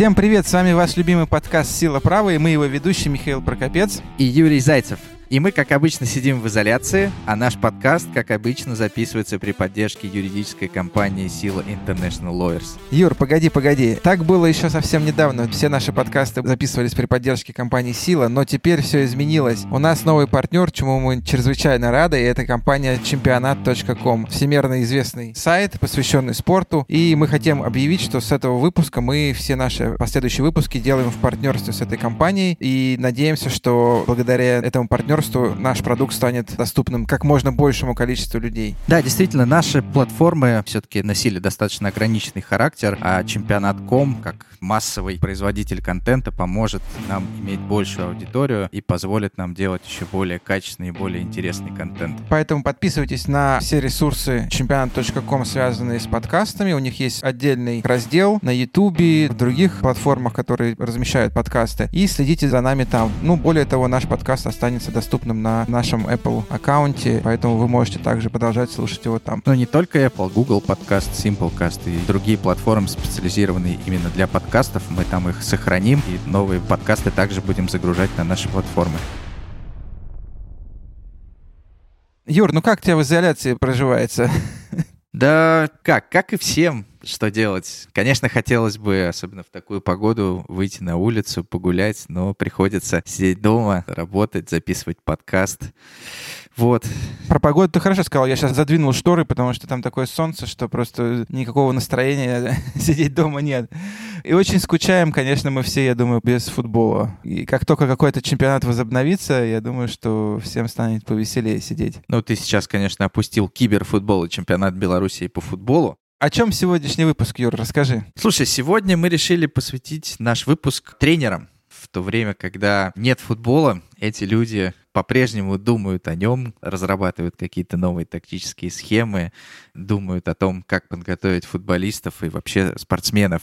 Всем привет, с вами ваш любимый подкаст «Сила права» и мы его ведущие Михаил Прокопец и Юрий Зайцев. И мы, как обычно, сидим в изоляции, а наш подкаст, как обычно, записывается при поддержке юридической компании Сила International Lawyers. Юр, погоди, погоди. Так было еще совсем недавно. Все наши подкасты записывались при поддержке компании Сила, но теперь все изменилось. У нас новый партнер, чему мы чрезвычайно рады, и это компания чемпионат.ком. Всемирно известный сайт, посвященный спорту. И мы хотим объявить, что с этого выпуска мы все наши последующие выпуски делаем в партнерстве с этой компанией. И надеемся, что благодаря этому партнерству партнерству наш продукт станет доступным как можно большему количеству людей. Да, действительно, наши платформы все-таки носили достаточно ограниченный характер, а чемпионат.ком, как массовый производитель контента, поможет нам иметь большую аудиторию и позволит нам делать еще более качественный и более интересный контент. Поэтому подписывайтесь на все ресурсы чемпионат.ком, связанные с подкастами. У них есть отдельный раздел на YouTube, в других платформах, которые размещают подкасты. И следите за нами там. Ну, более того, наш подкаст останется доступным доступным на нашем Apple аккаунте, поэтому вы можете также продолжать слушать его там. Но не только Apple, Google подкаст, Simplecast и другие платформы, специализированные именно для подкастов. Мы там их сохраним, и новые подкасты также будем загружать на наши платформы. Юр, ну как тебе в изоляции проживается? Да как, как и всем что делать? Конечно, хотелось бы, особенно в такую погоду, выйти на улицу, погулять, но приходится сидеть дома, работать, записывать подкаст. Вот. Про погоду ты хорошо сказал. Я сейчас задвинул шторы, потому что там такое солнце, что просто никакого настроения сидеть дома нет. И очень скучаем, конечно, мы все, я думаю, без футбола. И как только какой-то чемпионат возобновится, я думаю, что всем станет повеселее сидеть. Ну, ты сейчас, конечно, опустил киберфутбол и чемпионат Беларуси по футболу. О чем сегодняшний выпуск, Юр, расскажи. Слушай, сегодня мы решили посвятить наш выпуск тренерам. В то время, когда нет футбола, эти люди по-прежнему думают о нем, разрабатывают какие-то новые тактические схемы, думают о том, как подготовить футболистов и вообще спортсменов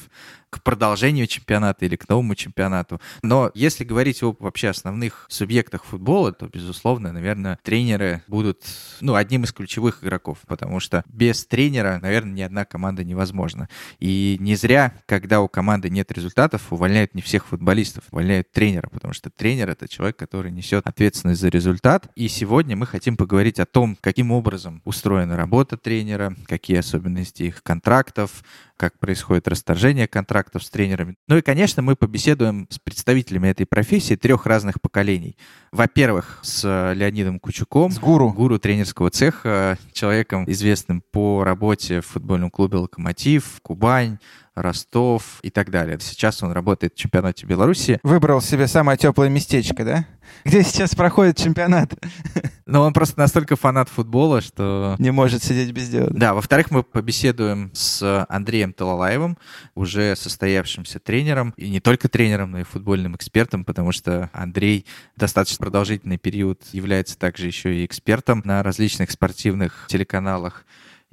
к продолжению чемпионата или к новому чемпионату. Но если говорить о вообще основных субъектах футбола, то, безусловно, наверное, тренеры будут ну, одним из ключевых игроков, потому что без тренера, наверное, ни одна команда невозможна. И не зря, когда у команды нет результатов, увольняют не всех футболистов, увольняют тренера, потому что тренер — это человек, который несет ответственность за результат. И сегодня мы хотим поговорить о том, каким образом устроена работа тренера, какие особенности их контрактов, как происходит расторжение контрактов с тренерами. Ну и, конечно, мы побеседуем с представителями этой профессии трех разных поколений. Во-первых, с Леонидом Кучуком, с гуру. гуру тренерского цеха, человеком, известным по работе в футбольном клубе «Локомотив», «Кубань», Ростов и так далее. Сейчас он работает в чемпионате Беларуси. Выбрал себе самое теплое местечко, да? Где сейчас проходит чемпионат? Но он просто настолько фанат футбола, что... Не может сидеть без дела. Да, во-вторых, мы побеседуем с Андреем Талалаевым, уже состоявшимся тренером, и не только тренером, но и футбольным экспертом, потому что Андрей достаточно продолжительный период является также еще и экспертом на различных спортивных телеканалах.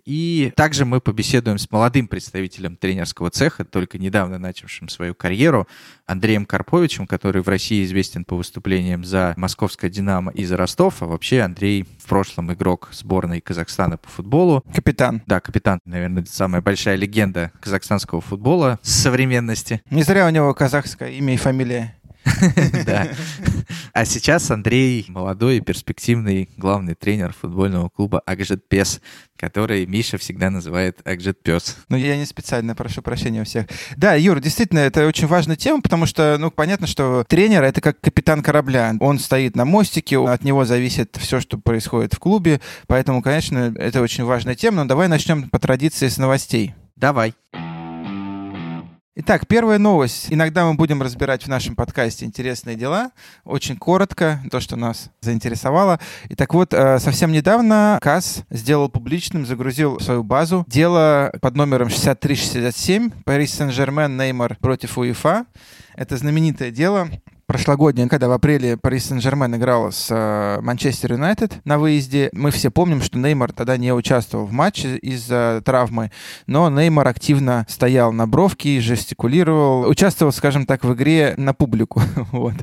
И также мы побеседуем с молодым представителем тренерского цеха, только недавно начавшим свою карьеру, Андреем Карповичем, который в России известен по выступлениям за московское «Динамо» и за Ростов, а вообще Андрей в прошлом игрок сборной Казахстана по футболу. Капитан. Да, капитан, наверное, самая большая легенда казахстанского футбола с современности. Не зря у него казахское имя и фамилия. Да. А сейчас Андрей молодой и перспективный главный тренер футбольного клуба Акжет Пес, который Миша всегда называет Акжет Пес. Ну, я не специально прошу прощения у всех. Да, Юр, действительно, это очень важная тема, потому что, ну, понятно, что тренер — это как капитан корабля. Он стоит на мостике, от него зависит все, что происходит в клубе, поэтому, конечно, это очень важная тема. Но давай начнем по традиции с новостей. Давай. Итак, первая новость. Иногда мы будем разбирать в нашем подкасте интересные дела. Очень коротко, то, что нас заинтересовало. И так вот, э, совсем недавно КАС сделал публичным, загрузил свою базу. Дело под номером 6367 Парис Сен-Жермен Неймар против УЕФА. Это знаменитое дело, прошлогодняя, когда в апреле Пари Сен-Жермен играл с э, Манчестер Юнайтед на выезде. Мы все помним, что Неймар тогда не участвовал в матче из-за травмы, но Неймар активно стоял на бровке, жестикулировал, участвовал, скажем так, в игре на публику. вот.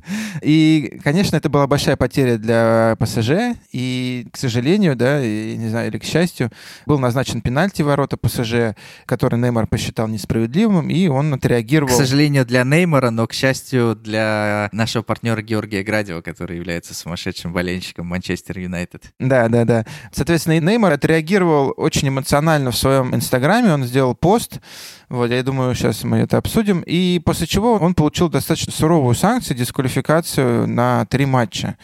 И, конечно, это была большая потеря для ПСЖ, и, к сожалению, да, и, не знаю, или к счастью, был назначен пенальти ворота ПСЖ, который Неймар посчитал несправедливым, и он отреагировал... К сожалению, для Неймара, но, к счастью, для нашего партнера Георгия Градева, который является сумасшедшим болельщиком Манчестер Юнайтед. Да, да, да. Соответственно, Неймар отреагировал очень эмоционально в своем инстаграме, он сделал пост, вот, я думаю, сейчас мы это обсудим. И после чего он получил достаточно суровую санкцию, дисквалификацию на три матча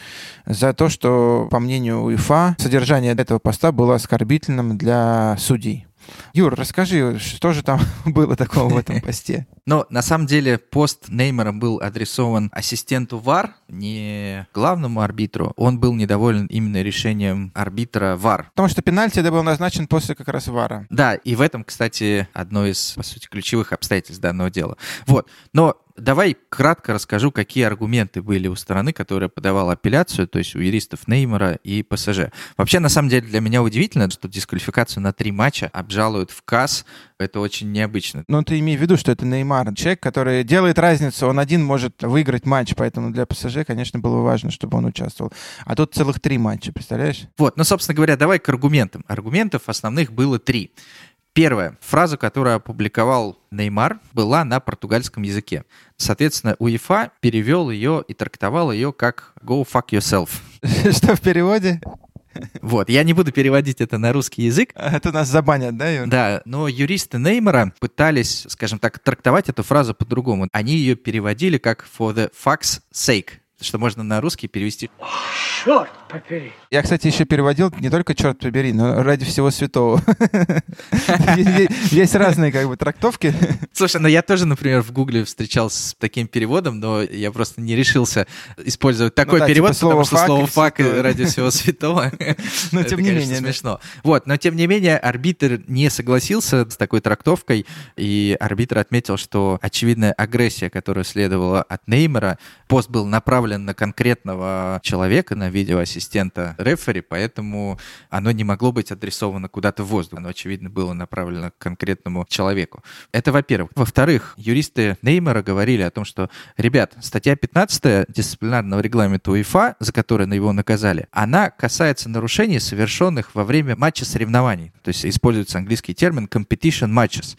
за то, что, по мнению УЕФА, содержание этого поста было оскорбительным для судей. Юр, расскажи, что же там было такого в этом посте? Но на самом деле пост Неймара был адресован ассистенту ВАР, не главному арбитру. Он был недоволен именно решением арбитра ВАР. Потому что пенальти это был назначен после как раз ВАРа. Да, и в этом, кстати, одно из, по сути, ключевых обстоятельств данного дела. Вот. Но давай кратко расскажу, какие аргументы были у стороны, которая подавала апелляцию, то есть у юристов Неймара и ПСЖ. Вообще, на самом деле, для меня удивительно, что дисквалификацию на три матча обжалуют в КАС. Это очень необычно. Но ты имей в виду, что это Неймар, человек, который делает разницу. Он один может выиграть матч, поэтому для ПСЖ, конечно, было важно, чтобы он участвовал. А тут целых три матча, представляешь? Вот, ну, собственно говоря, давай к аргументам. Аргументов основных было три. Первая фраза, которую опубликовал Неймар, была на португальском языке. Соответственно, УЕФА перевел ее и трактовал ее как «go fuck yourself». Что в переводе? Вот, я не буду переводить это на русский язык. А это нас забанят, да, Юр? Да, но юристы Неймара пытались, скажем так, трактовать эту фразу по-другому. Они ее переводили как «for the fuck's sake», что можно на русский перевести Черт побери. Я, кстати, еще переводил не только черт побери, но ради всего святого. Есть разные как бы трактовки. Слушай, ну я тоже, например, в Гугле встречался с таким переводом, но я просто не решился использовать ну такой перевод, типа потому что слово фак ради всего святого. Но тем не менее. смешно. Вот, но тем не менее арбитр не согласился с такой трактовкой, и арбитр отметил, что очевидная агрессия, которая следовала от Неймера, пост был направлен на конкретного человека, на видеоассистента рефери, поэтому оно не могло быть адресовано куда-то в воздух. Оно, очевидно, было направлено к конкретному человеку. Это во-первых. Во-вторых, юристы Неймара говорили о том, что, ребят, статья 15 дисциплинарного регламента УЕФА, за которое на его наказали, она касается нарушений, совершенных во время матча соревнований. То есть используется английский термин competition matches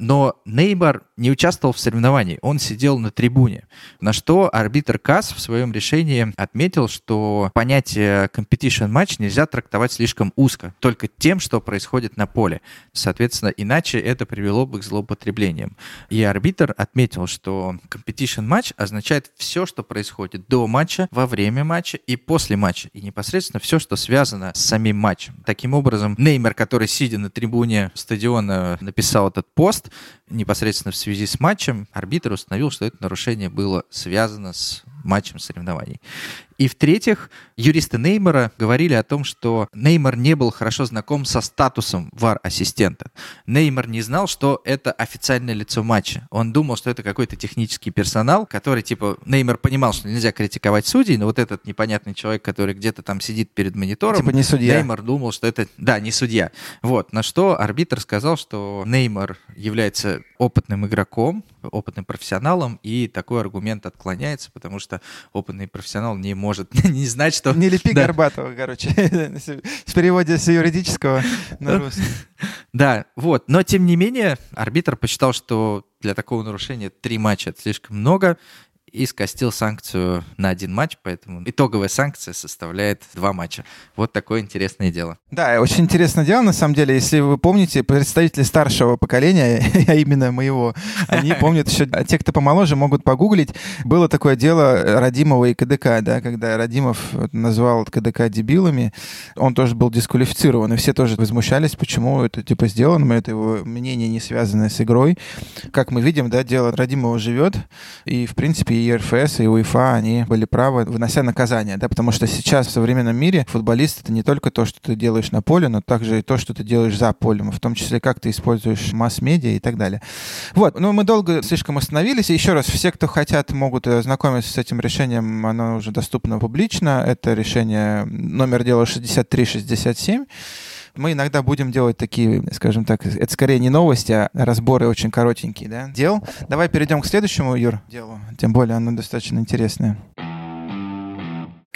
но Неймар не участвовал в соревновании, он сидел на трибуне. На что арбитр КАС в своем решении отметил, что понятие competition match нельзя трактовать слишком узко, только тем, что происходит на поле. Соответственно, иначе это привело бы к злоупотреблениям. И арбитр отметил, что competition match означает все, что происходит до матча, во время матча и после матча. И непосредственно все, что связано с самим матчем. Таким образом, Неймар, который, сидя на трибуне стадиона, написал этот пост, непосредственно в связи с матчем арбитр установил, что это нарушение было связано с матчем соревнований. И в-третьих, юристы Неймара говорили о том, что Неймар не был хорошо знаком со статусом вар-ассистента. Неймар не знал, что это официальное лицо матча. Он думал, что это какой-то технический персонал, который, типа, Неймар понимал, что нельзя критиковать судей, но вот этот непонятный человек, который где-то там сидит перед монитором, типа не судья. Неймар думал, что это, да, не судья. Вот, на что арбитр сказал, что Неймар является опытным игроком, опытным профессионалом, и такой аргумент отклоняется, потому что опытный профессионал не может не знать, что... Не лепи да. Горбатого, короче, с переводе с юридического на русский. Да, вот. Но, тем не менее, арбитр посчитал, что для такого нарушения три матча — это слишком много, и скостил санкцию на один матч, поэтому итоговая санкция составляет два матча. Вот такое интересное дело. Да, очень интересное дело, на самом деле. Если вы помните, представители старшего поколения, а именно моего, они помнят еще, а те, кто помоложе, могут погуглить. Было такое дело Радимова и КДК, да, когда Радимов назвал КДК дебилами, он тоже был дисквалифицирован, и все тоже возмущались, почему это типа сделано, это его мнение не связанное с игрой. Как мы видим, да, дело Радимова живет, и, в принципе, и РФС, и УЕФА, они были правы, вынося наказание, да, потому что сейчас в современном мире футболист — это не только то, что ты делаешь на поле, но также и то, что ты делаешь за полем, в том числе, как ты используешь масс-медиа и так далее. Вот, но мы долго слишком остановились. Еще раз, все, кто хотят, могут ознакомиться с этим решением, оно уже доступно публично. Это решение номер дела 6367 мы иногда будем делать такие, скажем так, это скорее не новости, а разборы очень коротенькие, да, дел. Давай перейдем к следующему, Юр, делу. Тем более оно достаточно интересное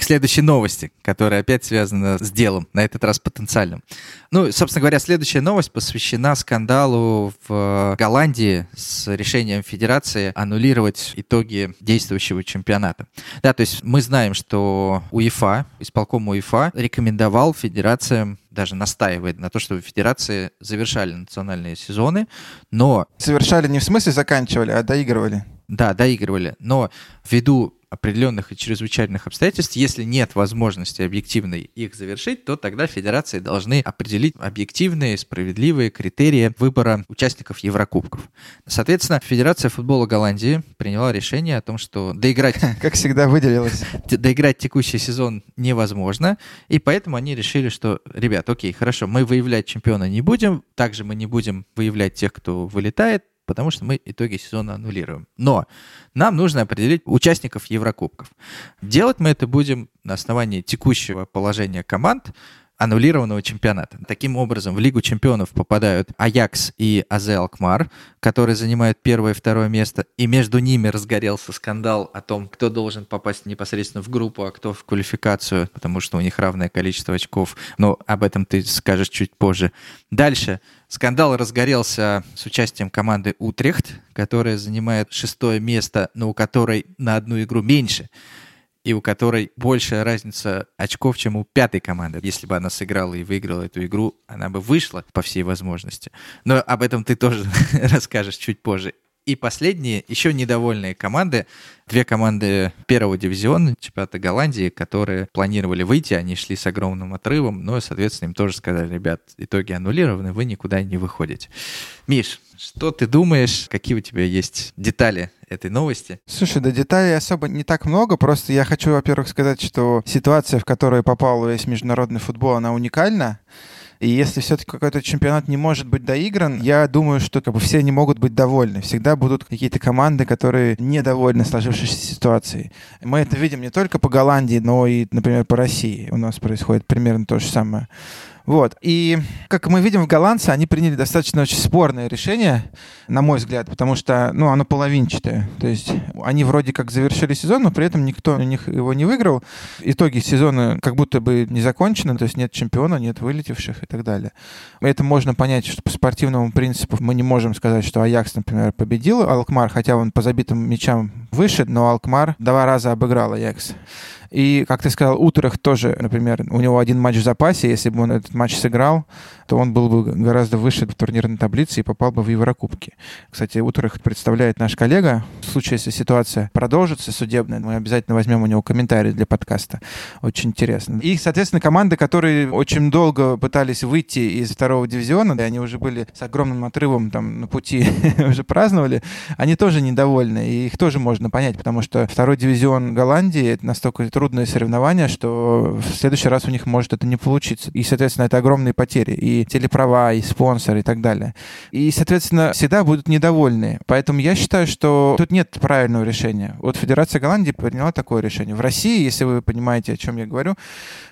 следующей новости, которая опять связана с делом, на этот раз потенциальным. Ну, собственно говоря, следующая новость посвящена скандалу в Голландии с решением Федерации аннулировать итоги действующего чемпионата. Да, то есть мы знаем, что УЕФА, исполком УЕФА рекомендовал федерациям даже настаивает на то, чтобы федерации завершали национальные сезоны, но... Совершали не в смысле заканчивали, а доигрывали. Да, доигрывали. Но ввиду определенных и чрезвычайных обстоятельств, если нет возможности объективной их завершить, то тогда федерации должны определить объективные, справедливые критерии выбора участников Еврокубков. Соответственно, Федерация футбола Голландии приняла решение о том, что доиграть... Как всегда выделилось. Доиграть текущий сезон невозможно, и поэтому они решили, что, ребят, окей, хорошо, мы выявлять чемпиона не будем, также мы не будем выявлять тех, кто вылетает, потому что мы итоги сезона аннулируем. Но нам нужно определить участников Еврокубков. Делать мы это будем на основании текущего положения команд, аннулированного чемпионата. Таким образом, в Лигу чемпионов попадают Аякс и Азе Алкмар, которые занимают первое и второе место, и между ними разгорелся скандал о том, кто должен попасть непосредственно в группу, а кто в квалификацию, потому что у них равное количество очков, но об этом ты скажешь чуть позже. Дальше Скандал разгорелся с участием команды Утрехт, которая занимает шестое место, но у которой на одну игру меньше и у которой большая разница очков, чем у пятой команды. Если бы она сыграла и выиграла эту игру, она бы вышла по всей возможности. Но об этом ты тоже расскажешь чуть позже. И последние, еще недовольные команды, две команды первого дивизиона чемпионата Голландии, которые планировали выйти, они шли с огромным отрывом, но, соответственно, им тоже сказали, ребят, итоги аннулированы, вы никуда не выходите. Миш, что ты думаешь, какие у тебя есть детали этой новости? Слушай, да деталей особо не так много, просто я хочу, во-первых, сказать, что ситуация, в которую попал весь международный футбол, она уникальна. И если все-таки какой-то чемпионат не может быть доигран, я думаю, что как бы все не могут быть довольны. Всегда будут какие-то команды, которые недовольны сложившейся ситуацией. Мы это видим не только по Голландии, но и, например, по России. У нас происходит примерно то же самое. Вот. И, как мы видим, в голландцы они приняли достаточно очень спорное решение, на мой взгляд, потому что, ну, оно половинчатое. То есть они вроде как завершили сезон, но при этом никто у них его не выиграл. Итоги сезона как будто бы не закончены, то есть нет чемпиона, нет вылетевших и так далее. Это можно понять, что по спортивному принципу мы не можем сказать, что Аякс, например, победил Алкмар, хотя он по забитым мячам выше, но Алкмар два раза обыграл Аякс. И, как ты сказал, Утрах тоже, например, у него один матч в запасе. Если бы он этот матч сыграл, то он был бы гораздо выше в турнирной таблице и попал бы в Еврокубки. Кстати, Утрах представляет наш коллега. В случае, если ситуация продолжится судебная, мы обязательно возьмем у него комментарий для подкаста. Очень интересно. И, соответственно, команды, которые очень долго пытались выйти из второго дивизиона, и они уже были с огромным отрывом там на пути, уже праздновали, они тоже недовольны. И их тоже можно понять, потому что второй дивизион Голландии — это настолько трудное соревнование, что в следующий раз у них может это не получиться. И, соответственно, это огромные потери. И телеправа, и спонсоры, и так далее. И, соответственно, всегда будут недовольны. Поэтому я считаю, что тут нет правильного решения. Вот Федерация Голландии приняла такое решение. В России, если вы понимаете, о чем я говорю,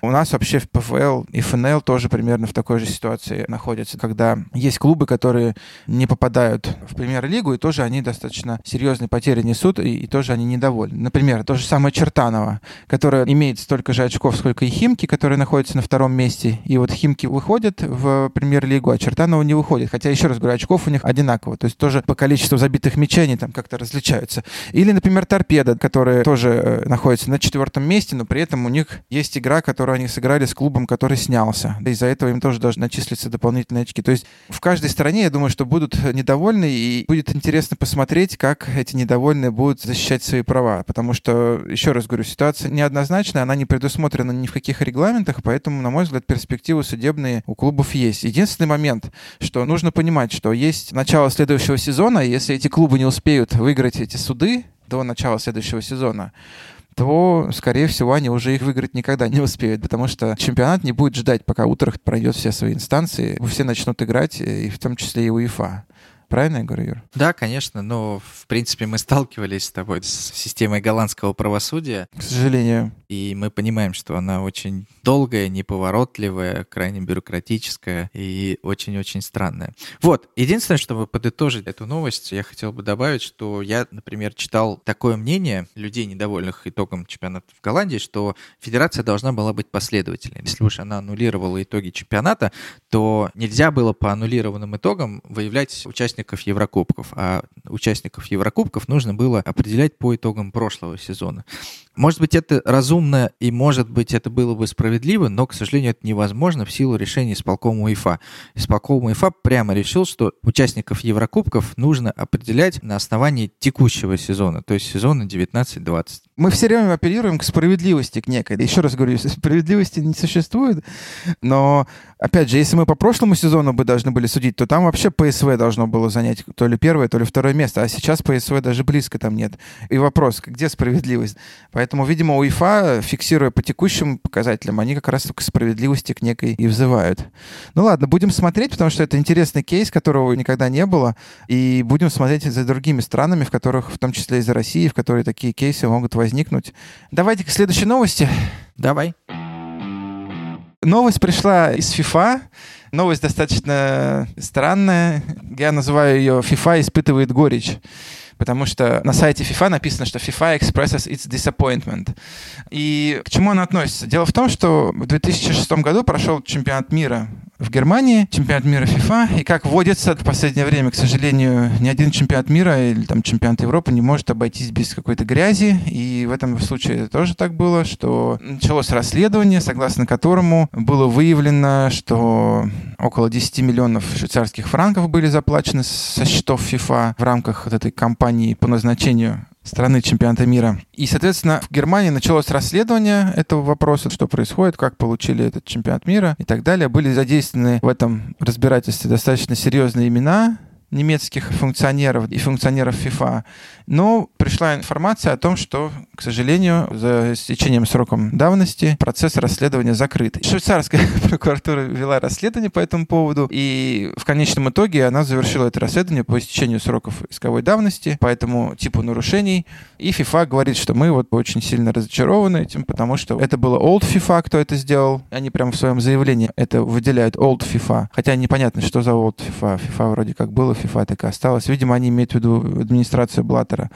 у нас вообще в ПФЛ и ФНЛ тоже примерно в такой же ситуации находятся, когда есть клубы, которые не попадают в премьер-лигу, и тоже они достаточно серьезные потери несут, и, и тоже они недовольны. Например, то же самое Чертаново, которая имеет столько же очков, сколько и Химки, которые находятся на втором месте. И вот Химки выходят в премьер-лигу, а Чертанова не выходит. Хотя, еще раз говорю, очков у них одинаково. То есть тоже по количеству забитых мячей они там как-то различаются. Или, например, Торпеда, которая тоже э, находится на четвертом месте, но при этом у них есть игра, которую они сыграли с клубом, который снялся. Да из-за этого им тоже должны начислиться дополнительные очки. То есть в каждой стране, я думаю, что будут недовольны, и будет интересно посмотреть, как эти недовольные будут защищать свои права. Потому что, еще раз говорю, ситуация неоднозначная она не предусмотрена ни в каких регламентах, поэтому, на мой взгляд, перспективы судебные у клубов есть. Единственный момент, что нужно понимать, что есть начало следующего сезона, и если эти клубы не успеют выиграть эти суды, до начала следующего сезона, то, скорее всего, они уже их выиграть никогда не успеют, потому что чемпионат не будет ждать, пока Утрехт пройдет все свои инстанции, все начнут играть, и в том числе и УЕФА. Правильно я говорю, Юр? Да, конечно, но в принципе мы сталкивались с тобой с системой голландского правосудия. К сожалению. И мы понимаем, что она очень долгая, неповоротливая, крайне бюрократическая и очень-очень странная. Вот, единственное, чтобы подытожить эту новость, я хотел бы добавить, что я, например, читал такое мнение людей, недовольных итогом чемпионата в Голландии, что федерация должна была быть последовательной. Если уж она аннулировала итоги чемпионата, то нельзя было по аннулированным итогам выявлять участников Еврокубков, а участников Еврокубков нужно было определять по итогам прошлого сезона. Может быть, это разумно, и может быть, это было бы справедливо, но, к сожалению, это невозможно в силу решения исполкома УЕФА. Исполком УЕФА прямо решил, что участников Еврокубков нужно определять на основании текущего сезона, то есть сезона 19-20. Мы все время апеллируем к справедливости, к некой. Еще раз говорю, справедливости не существует, но, опять же, если мы по прошлому сезону бы должны были судить, то там вообще ПСВ должно было занять то ли первое, то ли второе место, а сейчас ПСВ даже близко там нет. И вопрос, где справедливость? Видимо, УЕФА, фиксируя по текущим показателям, они как раз к справедливости к некой и взывают. Ну ладно, будем смотреть, потому что это интересный кейс, которого никогда не было, и будем смотреть за другими странами, в которых, в том числе и за Россией, в которой такие кейсы могут возникнуть. Давайте к следующей новости. Давай. Новость пришла из FIFA. Новость достаточно странная. Я называю ее «FIFA испытывает горечь» потому что на сайте FIFA написано, что FIFA expresses its disappointment. И к чему она относится? Дело в том, что в 2006 году прошел чемпионат мира в Германии, чемпионат мира FIFA, и как водится в последнее время, к сожалению, ни один чемпионат мира или там чемпионат Европы не может обойтись без какой-то грязи, и в этом случае тоже так было, что началось расследование, согласно которому было выявлено, что около 10 миллионов швейцарских франков были заплачены со счетов FIFA в рамках вот этой кампании по назначению страны чемпионата мира. И, соответственно, в Германии началось расследование этого вопроса, что происходит, как получили этот чемпионат мира и так далее. Были задействованы в этом разбирательстве достаточно серьезные имена, немецких функционеров и функционеров ФИФА. Но пришла информация о том, что, к сожалению, за истечением сроком давности процесс расследования закрыт. Швейцарская прокуратура вела расследование по этому поводу, и в конечном итоге она завершила это расследование по истечению сроков исковой давности по этому типу нарушений. И ФИФА говорит, что мы вот очень сильно разочарованы этим, потому что это было Old FIFA, кто это сделал. Они прямо в своем заявлении это выделяют Old FIFA. Хотя непонятно, что за Old FIFA. FIFA вроде как было, FIFA так и осталось. Видимо, они имеют в виду администрацию Блаттера.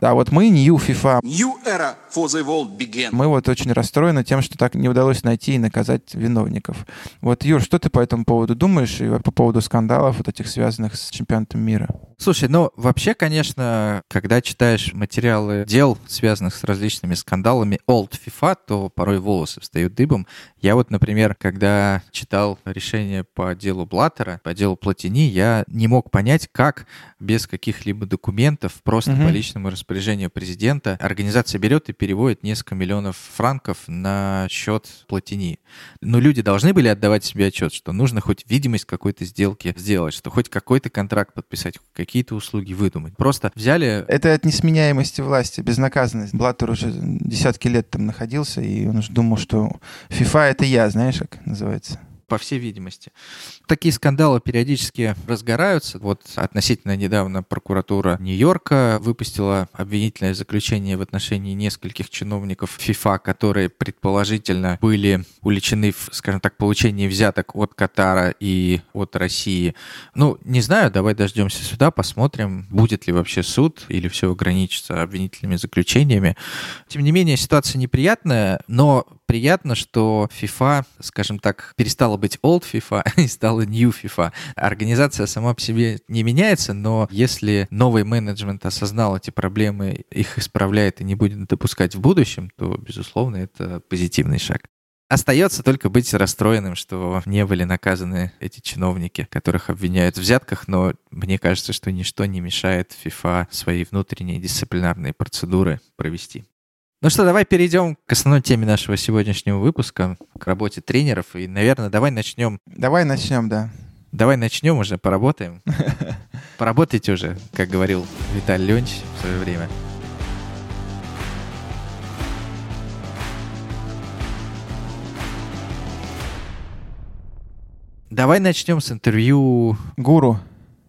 А вот мы, New FIFA, New era for the world began. мы вот очень расстроены тем, что так не удалось найти и наказать виновников. Вот, Юр, что ты по этому поводу думаешь и по поводу скандалов вот этих связанных с чемпионатом мира? Слушай, ну вообще, конечно, когда читаешь материалы дел, связанных с различными скандалами Old FIFA, то порой волосы встают дыбом. Я вот, например, когда читал решение по делу Блаттера, по делу Платини, я не мог понять, как без каких-либо документов, просто угу. по личному распоряжению президента, организация берет и переводит несколько миллионов франков на счет Платини. Но люди должны были отдавать себе отчет, что нужно хоть видимость какой-то сделки сделать, что хоть какой-то контракт подписать, какие-то услуги выдумать. Просто взяли... Это от несменяемости власти, безнаказанность. Блаттер уже десятки лет там находился, и он уже думал, что FIFA — это я, знаешь, как называется по всей видимости. Такие скандалы периодически разгораются. Вот относительно недавно прокуратура Нью-Йорка выпустила обвинительное заключение в отношении нескольких чиновников ФИФА, которые предположительно были уличены в, скажем так, получении взяток от Катара и от России. Ну, не знаю, давай дождемся сюда, посмотрим, будет ли вообще суд или все ограничится обвинительными заключениями. Тем не менее, ситуация неприятная, но приятно, что FIFA, скажем так, перестала быть old FIFA и стала new FIFA. Организация сама по себе не меняется, но если новый менеджмент осознал эти проблемы, их исправляет и не будет допускать в будущем, то, безусловно, это позитивный шаг. Остается только быть расстроенным, что не были наказаны эти чиновники, которых обвиняют в взятках, но мне кажется, что ничто не мешает FIFA свои внутренние дисциплинарные процедуры провести. Ну что, давай перейдем к основной теме нашего сегодняшнего выпуска, к работе тренеров. И, наверное, давай начнем. Давай начнем, да. Давай начнем уже, поработаем. Поработайте уже, как говорил Виталий Ленч в свое время. Давай начнем с интервью... Гуру.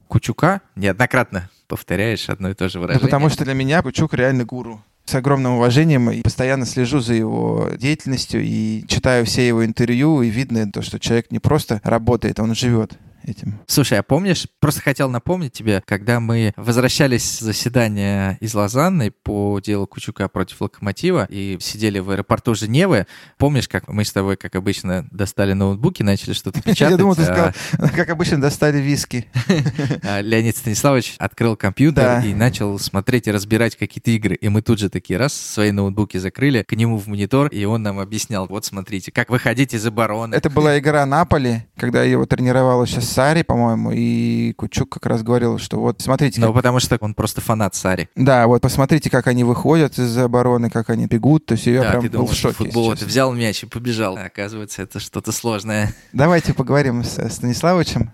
Кучука. Неоднократно повторяешь одно и то же выражение. Да потому что для меня Кучук реально гуру. С огромным уважением и постоянно слежу за его деятельностью и читаю все его интервью, и видно то, что человек не просто работает, он живет этим. Слушай, а помнишь, просто хотел напомнить тебе, когда мы возвращались с заседания из Лозанны по делу Кучука против Локомотива и сидели в аэропорту Женевы, помнишь, как мы с тобой, как обычно, достали ноутбуки, начали что-то печатать? Я думал, ты сказал, как обычно, достали виски. А Леонид Станиславович открыл компьютер и начал смотреть и разбирать какие-то игры. И мы тут же такие раз свои ноутбуки закрыли, к нему в монитор, и он нам объяснял, вот смотрите, как выходить из обороны. Это была игра Наполи, когда его тренировала сейчас Сари, по-моему, и Кучук как раз говорил, что вот смотрите... Ну, как... потому что он просто фанат Сари. Да, вот посмотрите, как они выходят из обороны, как они бегут, то есть я да, прям ты был думал, в шоке. Футбол, ты взял мяч и побежал. А, оказывается, это что-то сложное. Давайте поговорим с Станиславовичем.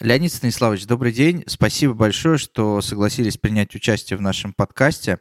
Леонид Станиславович, добрый день. Спасибо большое, что согласились принять участие в нашем подкасте.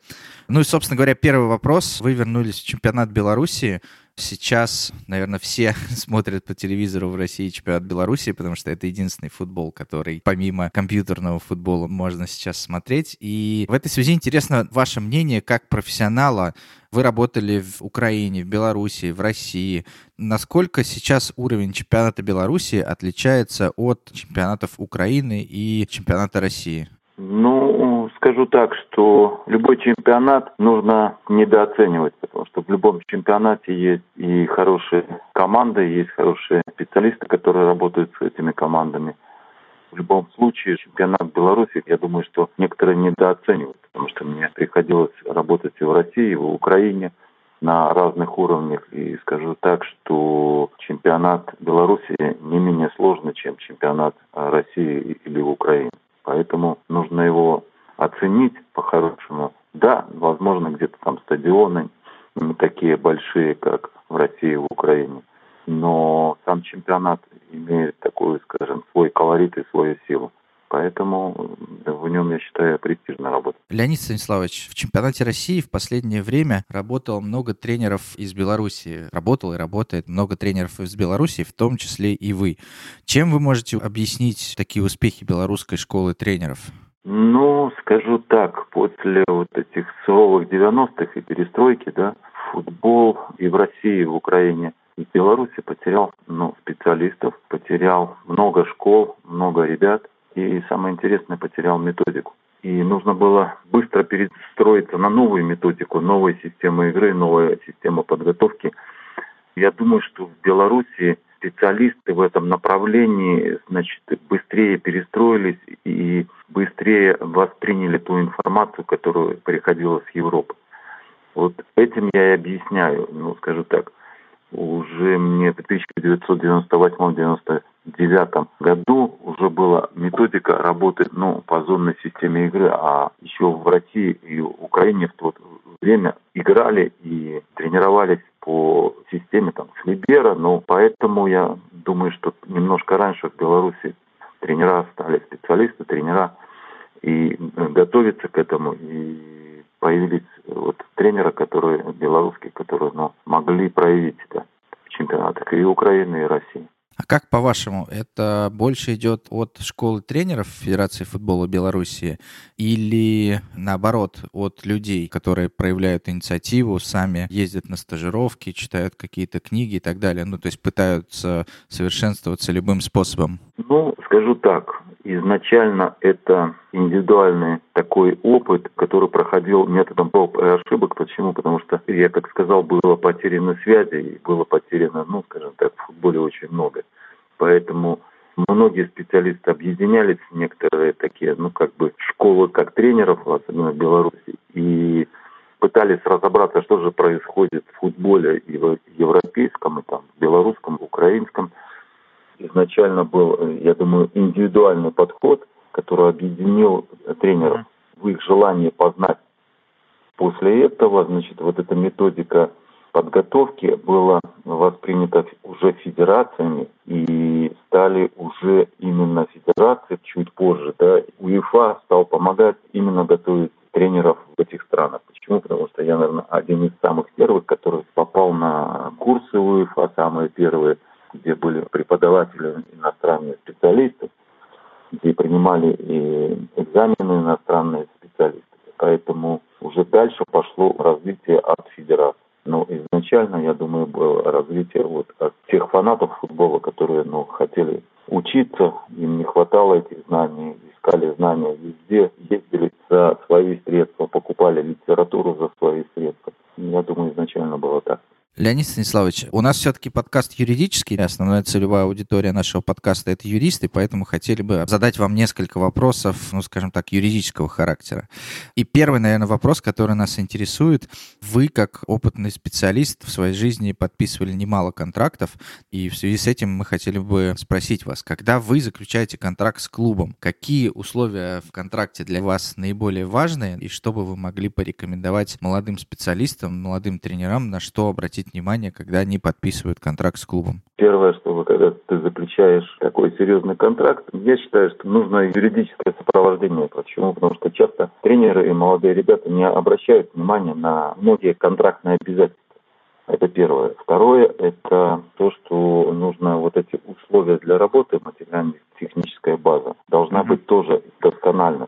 Ну и, собственно говоря, первый вопрос. Вы вернулись в чемпионат Беларуси. Сейчас, наверное, все смотрят по телевизору в России чемпионат Беларуси, потому что это единственный футбол, который помимо компьютерного футбола можно сейчас смотреть. И в этой связи интересно ваше мнение как профессионала. Вы работали в Украине, в Беларуси, в России. Насколько сейчас уровень чемпионата Беларуси отличается от чемпионатов Украины и чемпионата России? Ну, скажу так, что любой чемпионат нужно недооценивать, потому что в любом чемпионате есть и хорошие команды, есть хорошие специалисты, которые работают с этими командами. В любом случае, чемпионат Беларуси, я думаю, что некоторые недооценивают, потому что мне приходилось работать и в России, и в Украине на разных уровнях. И скажу так, что чемпионат Беларуси не менее сложный, чем чемпионат России или Украины. Поэтому нужно его оценить по-хорошему. Да, возможно, где-то там стадионы не такие большие, как в России и в Украине. Но сам чемпионат имеет такой, скажем, свой колорит и свою силу. Поэтому в нем, я считаю, престижно работать. Леонид Станиславович, в чемпионате России в последнее время работало много тренеров из Беларуси. Работал и работает много тренеров из Беларуси, в том числе и вы. Чем вы можете объяснить такие успехи белорусской школы тренеров? Ну, скажу так, после вот этих суровых 90-х и перестройки, да, футбол и в России, и в Украине, и в Беларуси потерял ну, специалистов, потерял много школ, много ребят – и самое интересное, потерял методику. И нужно было быстро перестроиться на новую методику, новую систему игры, новая система подготовки. Я думаю, что в Беларуси специалисты в этом направлении значит, быстрее перестроились и быстрее восприняли ту информацию, которую приходила с Европы. Вот этим я и объясняю, ну, скажу так, уже мне в 1998-99 году уже была методика работы ну, по зонной системе игры, а еще в России и Украине в то время играли и тренировались по системе там с Либера, но поэтому я думаю, что немножко раньше в Беларуси тренера стали специалисты, тренера и готовятся к этому, и появились вот тренеры, которые белорусские, которые ну, могли проявить себя в чемпионатах и Украины, и России. А как, по-вашему, это больше идет от школы тренеров Федерации футбола Беларуси или, наоборот, от людей, которые проявляют инициативу, сами ездят на стажировки, читают какие-то книги и так далее, ну, то есть пытаются совершенствоваться любым способом? Ну, скажу так, изначально это индивидуальный такой опыт, который проходил методом проб и ошибок. Почему? Потому что, я как сказал, было потеряно связи, и было потеряно, ну, скажем так, в футболе очень много. Поэтому многие специалисты объединялись, некоторые такие, ну, как бы школы как тренеров, особенно в Беларуси, и пытались разобраться, что же происходит в футболе и в европейском, и там, в белорусском, в украинском. Изначально был, я думаю, индивидуальный подход, который объединил тренеров в их желании познать. После этого, значит, вот эта методика подготовки была воспринята уже федерациями и стали уже именно федерации чуть позже, да, УЕФА стал помогать именно готовить тренеров в этих странах. Почему? Потому что я, наверное, один из самых первых, который попал на курсы УЕФА самые первые, где были преподаватели иностранные специалисты, где принимали и экзамены иностранные специалисты. Поэтому уже дальше пошло развитие от федерации. Но изначально, я думаю, было развитие вот от тех фанатов футбола, которые ну, хотели учиться, им не хватало этих знаний, искали знания везде, ездили за свои средства, покупали литературу за свои средства. Я думаю, изначально было так. Леонид Станиславович, у нас все-таки подкаст юридический. Основная целевая аудитория нашего подкаста — это юристы, поэтому хотели бы задать вам несколько вопросов, ну, скажем так, юридического характера. И первый, наверное, вопрос, который нас интересует. Вы, как опытный специалист, в своей жизни подписывали немало контрактов, и в связи с этим мы хотели бы спросить вас, когда вы заключаете контракт с клубом, какие условия в контракте для вас наиболее важные, и что бы вы могли порекомендовать молодым специалистам, молодым тренерам, на что обратить обратить внимание, когда они подписывают контракт с клубом? Первое, что когда ты заключаешь такой серьезный контракт, я считаю, что нужно юридическое сопровождение. Почему? Потому что часто тренеры и молодые ребята не обращают внимания на многие контрактные обязательства. Это первое. Второе – это то, что нужно вот эти условия для работы, материально-техническая база, должна быть тоже доскональна,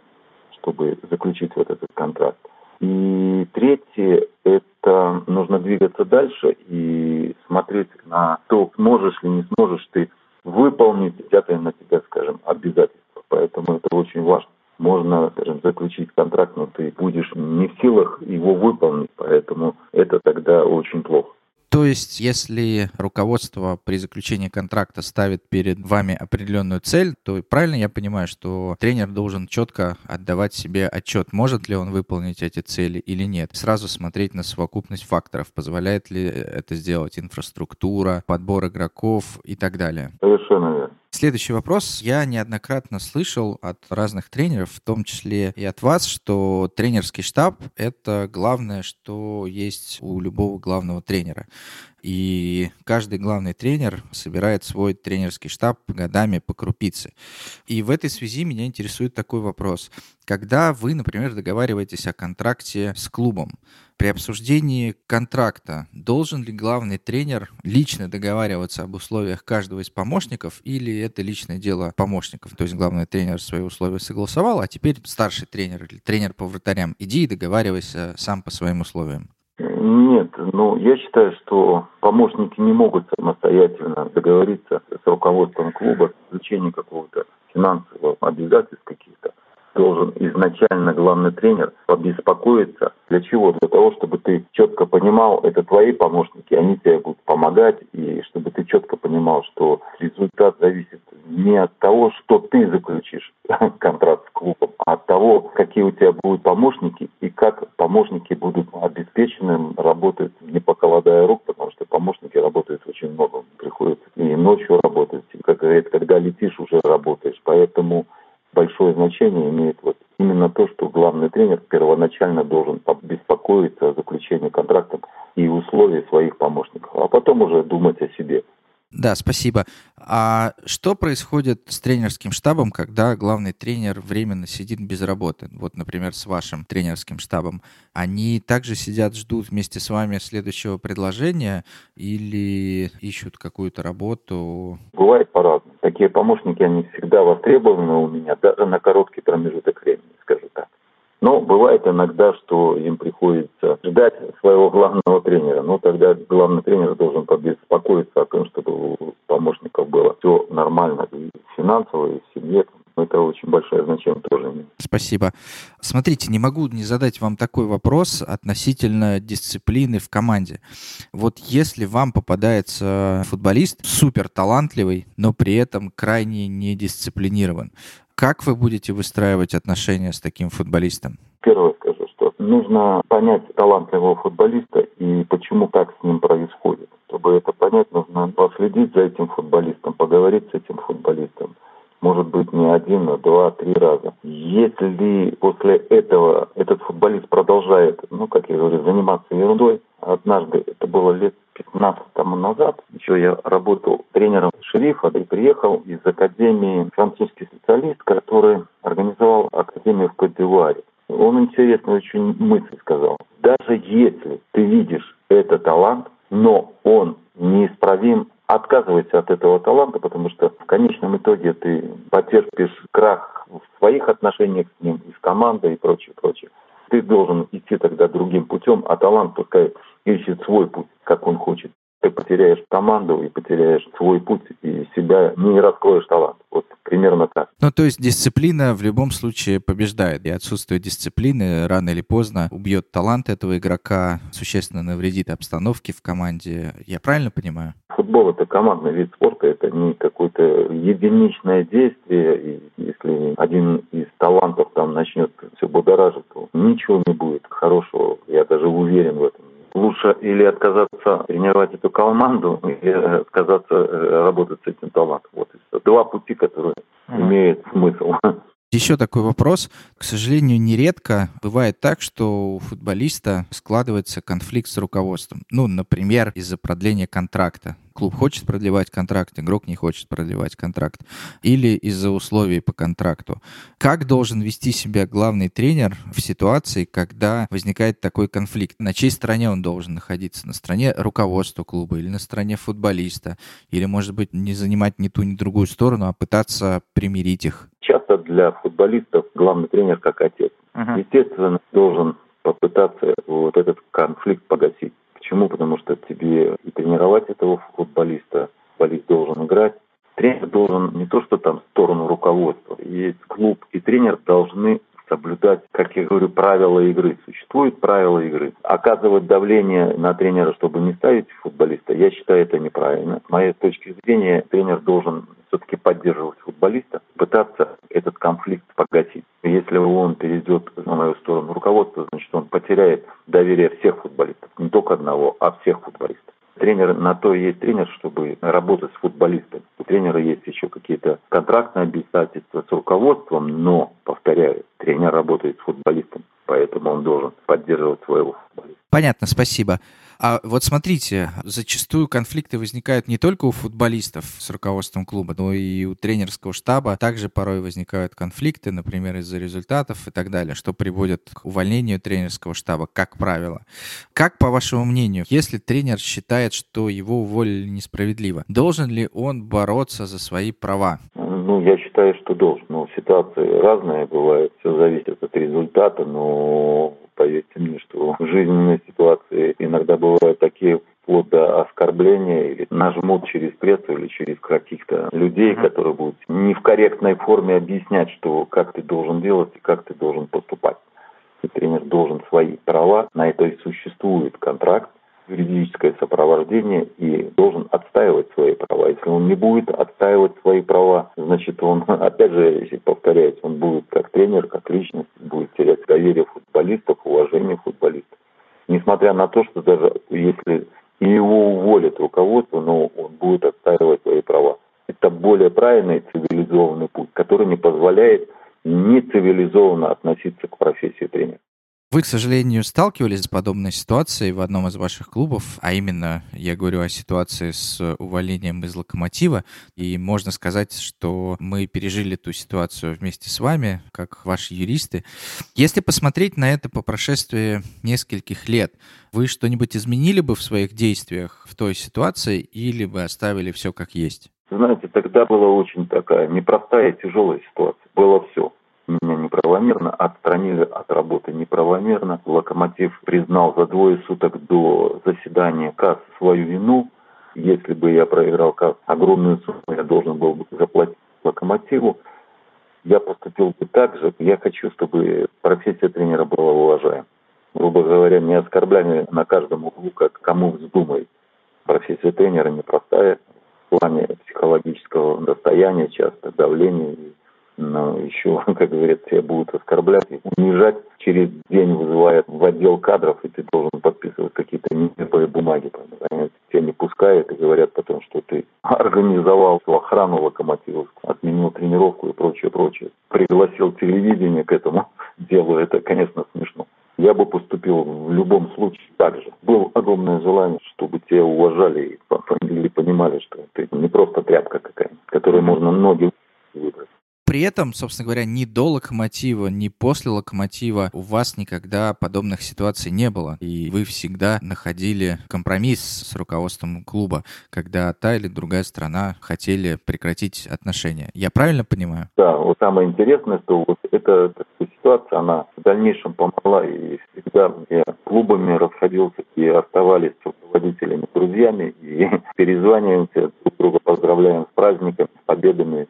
чтобы заключить вот этот контракт. И третье – это нужно двигаться дальше и смотреть на то, сможешь ли, не сможешь ты выполнить взятые на тебя, скажем, обязательства. Поэтому это очень важно. Можно, скажем, заключить контракт, но ты будешь не в силах его выполнить, поэтому это тогда очень плохо. То есть, если руководство при заключении контракта ставит перед вами определенную цель, то правильно я понимаю, что тренер должен четко отдавать себе отчет, может ли он выполнить эти цели или нет. Сразу смотреть на совокупность факторов, позволяет ли это сделать инфраструктура, подбор игроков и так далее. Совершенно верно. Следующий вопрос. Я неоднократно слышал от разных тренеров, в том числе и от вас, что тренерский штаб — это главное, что есть у любого главного тренера. И каждый главный тренер собирает свой тренерский штаб годами по крупице. И в этой связи меня интересует такой вопрос. Когда вы, например, договариваетесь о контракте с клубом, при обсуждении контракта должен ли главный тренер лично договариваться об условиях каждого из помощников или это личное дело помощников? То есть главный тренер свои условия согласовал, а теперь старший тренер или тренер по вратарям, иди и договаривайся сам по своим условиям. Нет, ну я считаю, что помощники не могут самостоятельно договориться с руководством клуба о заключении какого-то финансового обязательств каких-то должен изначально главный тренер побеспокоиться. Для чего? Для того, чтобы ты четко понимал, это твои помощники, они тебе будут помогать, и чтобы ты четко понимал, что результат зависит не от того, что ты заключишь контракт с клубом, а от того, какие у тебя будут помощники и как помощники будут обеспечены работать не поколодая рук, потому что помощники работают очень много, приходится и ночью работать, и, как говорится, когда летишь, уже работаешь. Поэтому большое значение имеет вот именно то, что главный тренер первоначально должен беспокоиться о заключении контракта и условий своих помощников, а потом уже думать о себе. Да, спасибо. А что происходит с тренерским штабом, когда главный тренер временно сидит без работы? Вот, например, с вашим тренерским штабом. Они также сидят, ждут вместе с вами следующего предложения или ищут какую-то работу? Бывает по-разному. Такие помощники, они всегда востребованы у меня, даже на короткий промежуток времени, скажу так. Но бывает иногда, что им приходится ждать своего главного тренера. Но тогда главный тренер должен побеспокоиться о том, чтобы у помощников было все нормально и финансово, и в семье. Это очень большое значение тоже имеет. Спасибо. Смотрите, не могу не задать вам такой вопрос относительно дисциплины в команде. Вот если вам попадается футболист супер талантливый, но при этом крайне недисциплинирован, как вы будете выстраивать отношения с таким футболистом? Первое скажу, что нужно понять талантливого футболиста и почему так с ним происходит. Чтобы это понять, нужно последить за этим футболистом, поговорить с этим футболистом. Может быть, не один, а два, три раза. Если после этого этот футболист продолжает, ну, как я говорю, заниматься ерундой, однажды, это было лет 15 тому назад, еще я работал тренером шерифа и приехал из академии французский специалист, который организовал академию в Кодивуаре. Он интересную очень мысль сказал. Даже если ты видишь этот талант, но он неисправим, отказывайся от этого таланта, потому что в конечном итоге ты потерпишь крах в своих отношениях с ним, и с командой, и прочее, прочее. Ты должен идти тогда другим путем, а талант пускай ищет свой путь, как он хочет потеряешь команду и потеряешь свой путь, и себя не раскроешь талант. Вот примерно так. Ну, то есть дисциплина в любом случае побеждает, и отсутствие дисциплины рано или поздно убьет талант этого игрока, существенно навредит обстановке в команде. Я правильно понимаю? Футбол — это командный вид спорта, это не какое-то единичное действие, и если один из талантов там начнет все будоражить, то ничего не будет хорошего, я даже уверен в этом лучше или отказаться тренировать эту команду, или отказаться э, работать с этим талантом. Вот два пути, которые mm-hmm. имеют смысл. Еще такой вопрос. К сожалению, нередко бывает так, что у футболиста складывается конфликт с руководством. Ну, например, из-за продления контракта клуб хочет продлевать контракт, игрок не хочет продлевать контракт, или из-за условий по контракту. Как должен вести себя главный тренер в ситуации, когда возникает такой конфликт? На чьей стороне он должен находиться? На стороне руководства клуба или на стороне футболиста? Или, может быть, не занимать ни ту, ни другую сторону, а пытаться примирить их? Часто для футболистов главный тренер как отец. Uh-huh. Естественно, должен попытаться вот этот конфликт погасить. Почему? Потому что тебе и тренировать этого футболиста, футболист должен играть. Тренер должен не то, что там в сторону руководства. Есть клуб и тренер должны соблюдать, как я говорю, правила игры. Существуют правила игры. Оказывать давление на тренера, чтобы не ставить футболиста, я считаю это неправильно. С моей точки зрения, тренер должен все-таки поддерживать футболиста, пытаться этот конфликт погасить. Если он перейдет на мою сторону руководства, значит, он потеряет доверие всех футболистов, не только одного, а всех футболистов. Тренер на то и есть тренер, чтобы работать с футболистом. У тренера есть еще какие-то контрактные обязательства с руководством, но, повторяю, тренер работает с футболистом, поэтому он должен поддерживать своего футболиста. Понятно, спасибо. А вот смотрите, зачастую конфликты возникают не только у футболистов с руководством клуба, но и у тренерского штаба. Также порой возникают конфликты, например, из-за результатов и так далее, что приводит к увольнению тренерского штаба, как правило. Как, по вашему мнению, если тренер считает, что его уволили несправедливо, должен ли он бороться за свои права? Ну, я считаю, что должен. Но ситуации разные бывают, все зависит от результата, но поверьте мне, что жизненные ситуации иногда бывают такие вплоть до оскорбления или нажмут через прессу или через каких-то людей, которые будут не в корректной форме объяснять, что как ты должен делать и как ты должен поступать. И тренер должен свои права, на это и существует контракт, юридическое сопровождение и должен отстаивать свои права. Если он не будет отстаивать свои права, значит он, опять же, повторяюсь, он будет как тренер, как личность, будет терять доверие футболистов, уважение футболистов. Несмотря на то, что даже если его уволят руководство, но он будет отстаивать свои права. Это более правильный цивилизованный путь, который не позволяет нецивилизованно относиться к профессии тренера. Вы, к сожалению, сталкивались с подобной ситуацией в одном из ваших клубов, а именно, я говорю о ситуации с увольнением из «Локомотива», и можно сказать, что мы пережили ту ситуацию вместе с вами, как ваши юристы. Если посмотреть на это по прошествии нескольких лет, вы что-нибудь изменили бы в своих действиях в той ситуации или бы оставили все как есть? Знаете, тогда была очень такая непростая, тяжелая ситуация. Было все меня неправомерно отстранили от работы неправомерно. Локомотив признал за двое суток до заседания КАС свою вину. Если бы я проиграл КАС, огромную сумму я должен был бы заплатить Локомотиву. Я поступил бы так же. Я хочу, чтобы профессия тренера была уважаема. Грубо говоря, не оскорбляли на каждом углу, как кому вздумает. Профессия тренера непростая в плане психологического состояния, часто давления и но еще, как говорят, тебя будут оскорблять унижать. Через день вызывают в отдел кадров, и ты должен подписывать какие-то нелепые бумаги. Понимаете? Тебя не пускают и говорят потом, что ты организовал охрану локомотивов, отменил тренировку и прочее, прочее. Пригласил телевидение к этому делу. Это, конечно, смешно. Я бы поступил в любом случае так же. Было огромное желание, чтобы тебя уважали и понимали, что ты не просто тряпка какая-то, которой можно ноги выбрать. При этом, собственно говоря, ни до локомотива, ни после локомотива у вас никогда подобных ситуаций не было. И вы всегда находили компромисс с руководством клуба, когда та или другая страна хотели прекратить отношения. Я правильно понимаю? Да, вот самое интересное, что вот эта, эта ситуация, она в дальнейшем помогла и всегда я клубами расходился и оставались с руководителями, друзьями и перезваниваемся, друг друга поздравляем с праздниками, с победами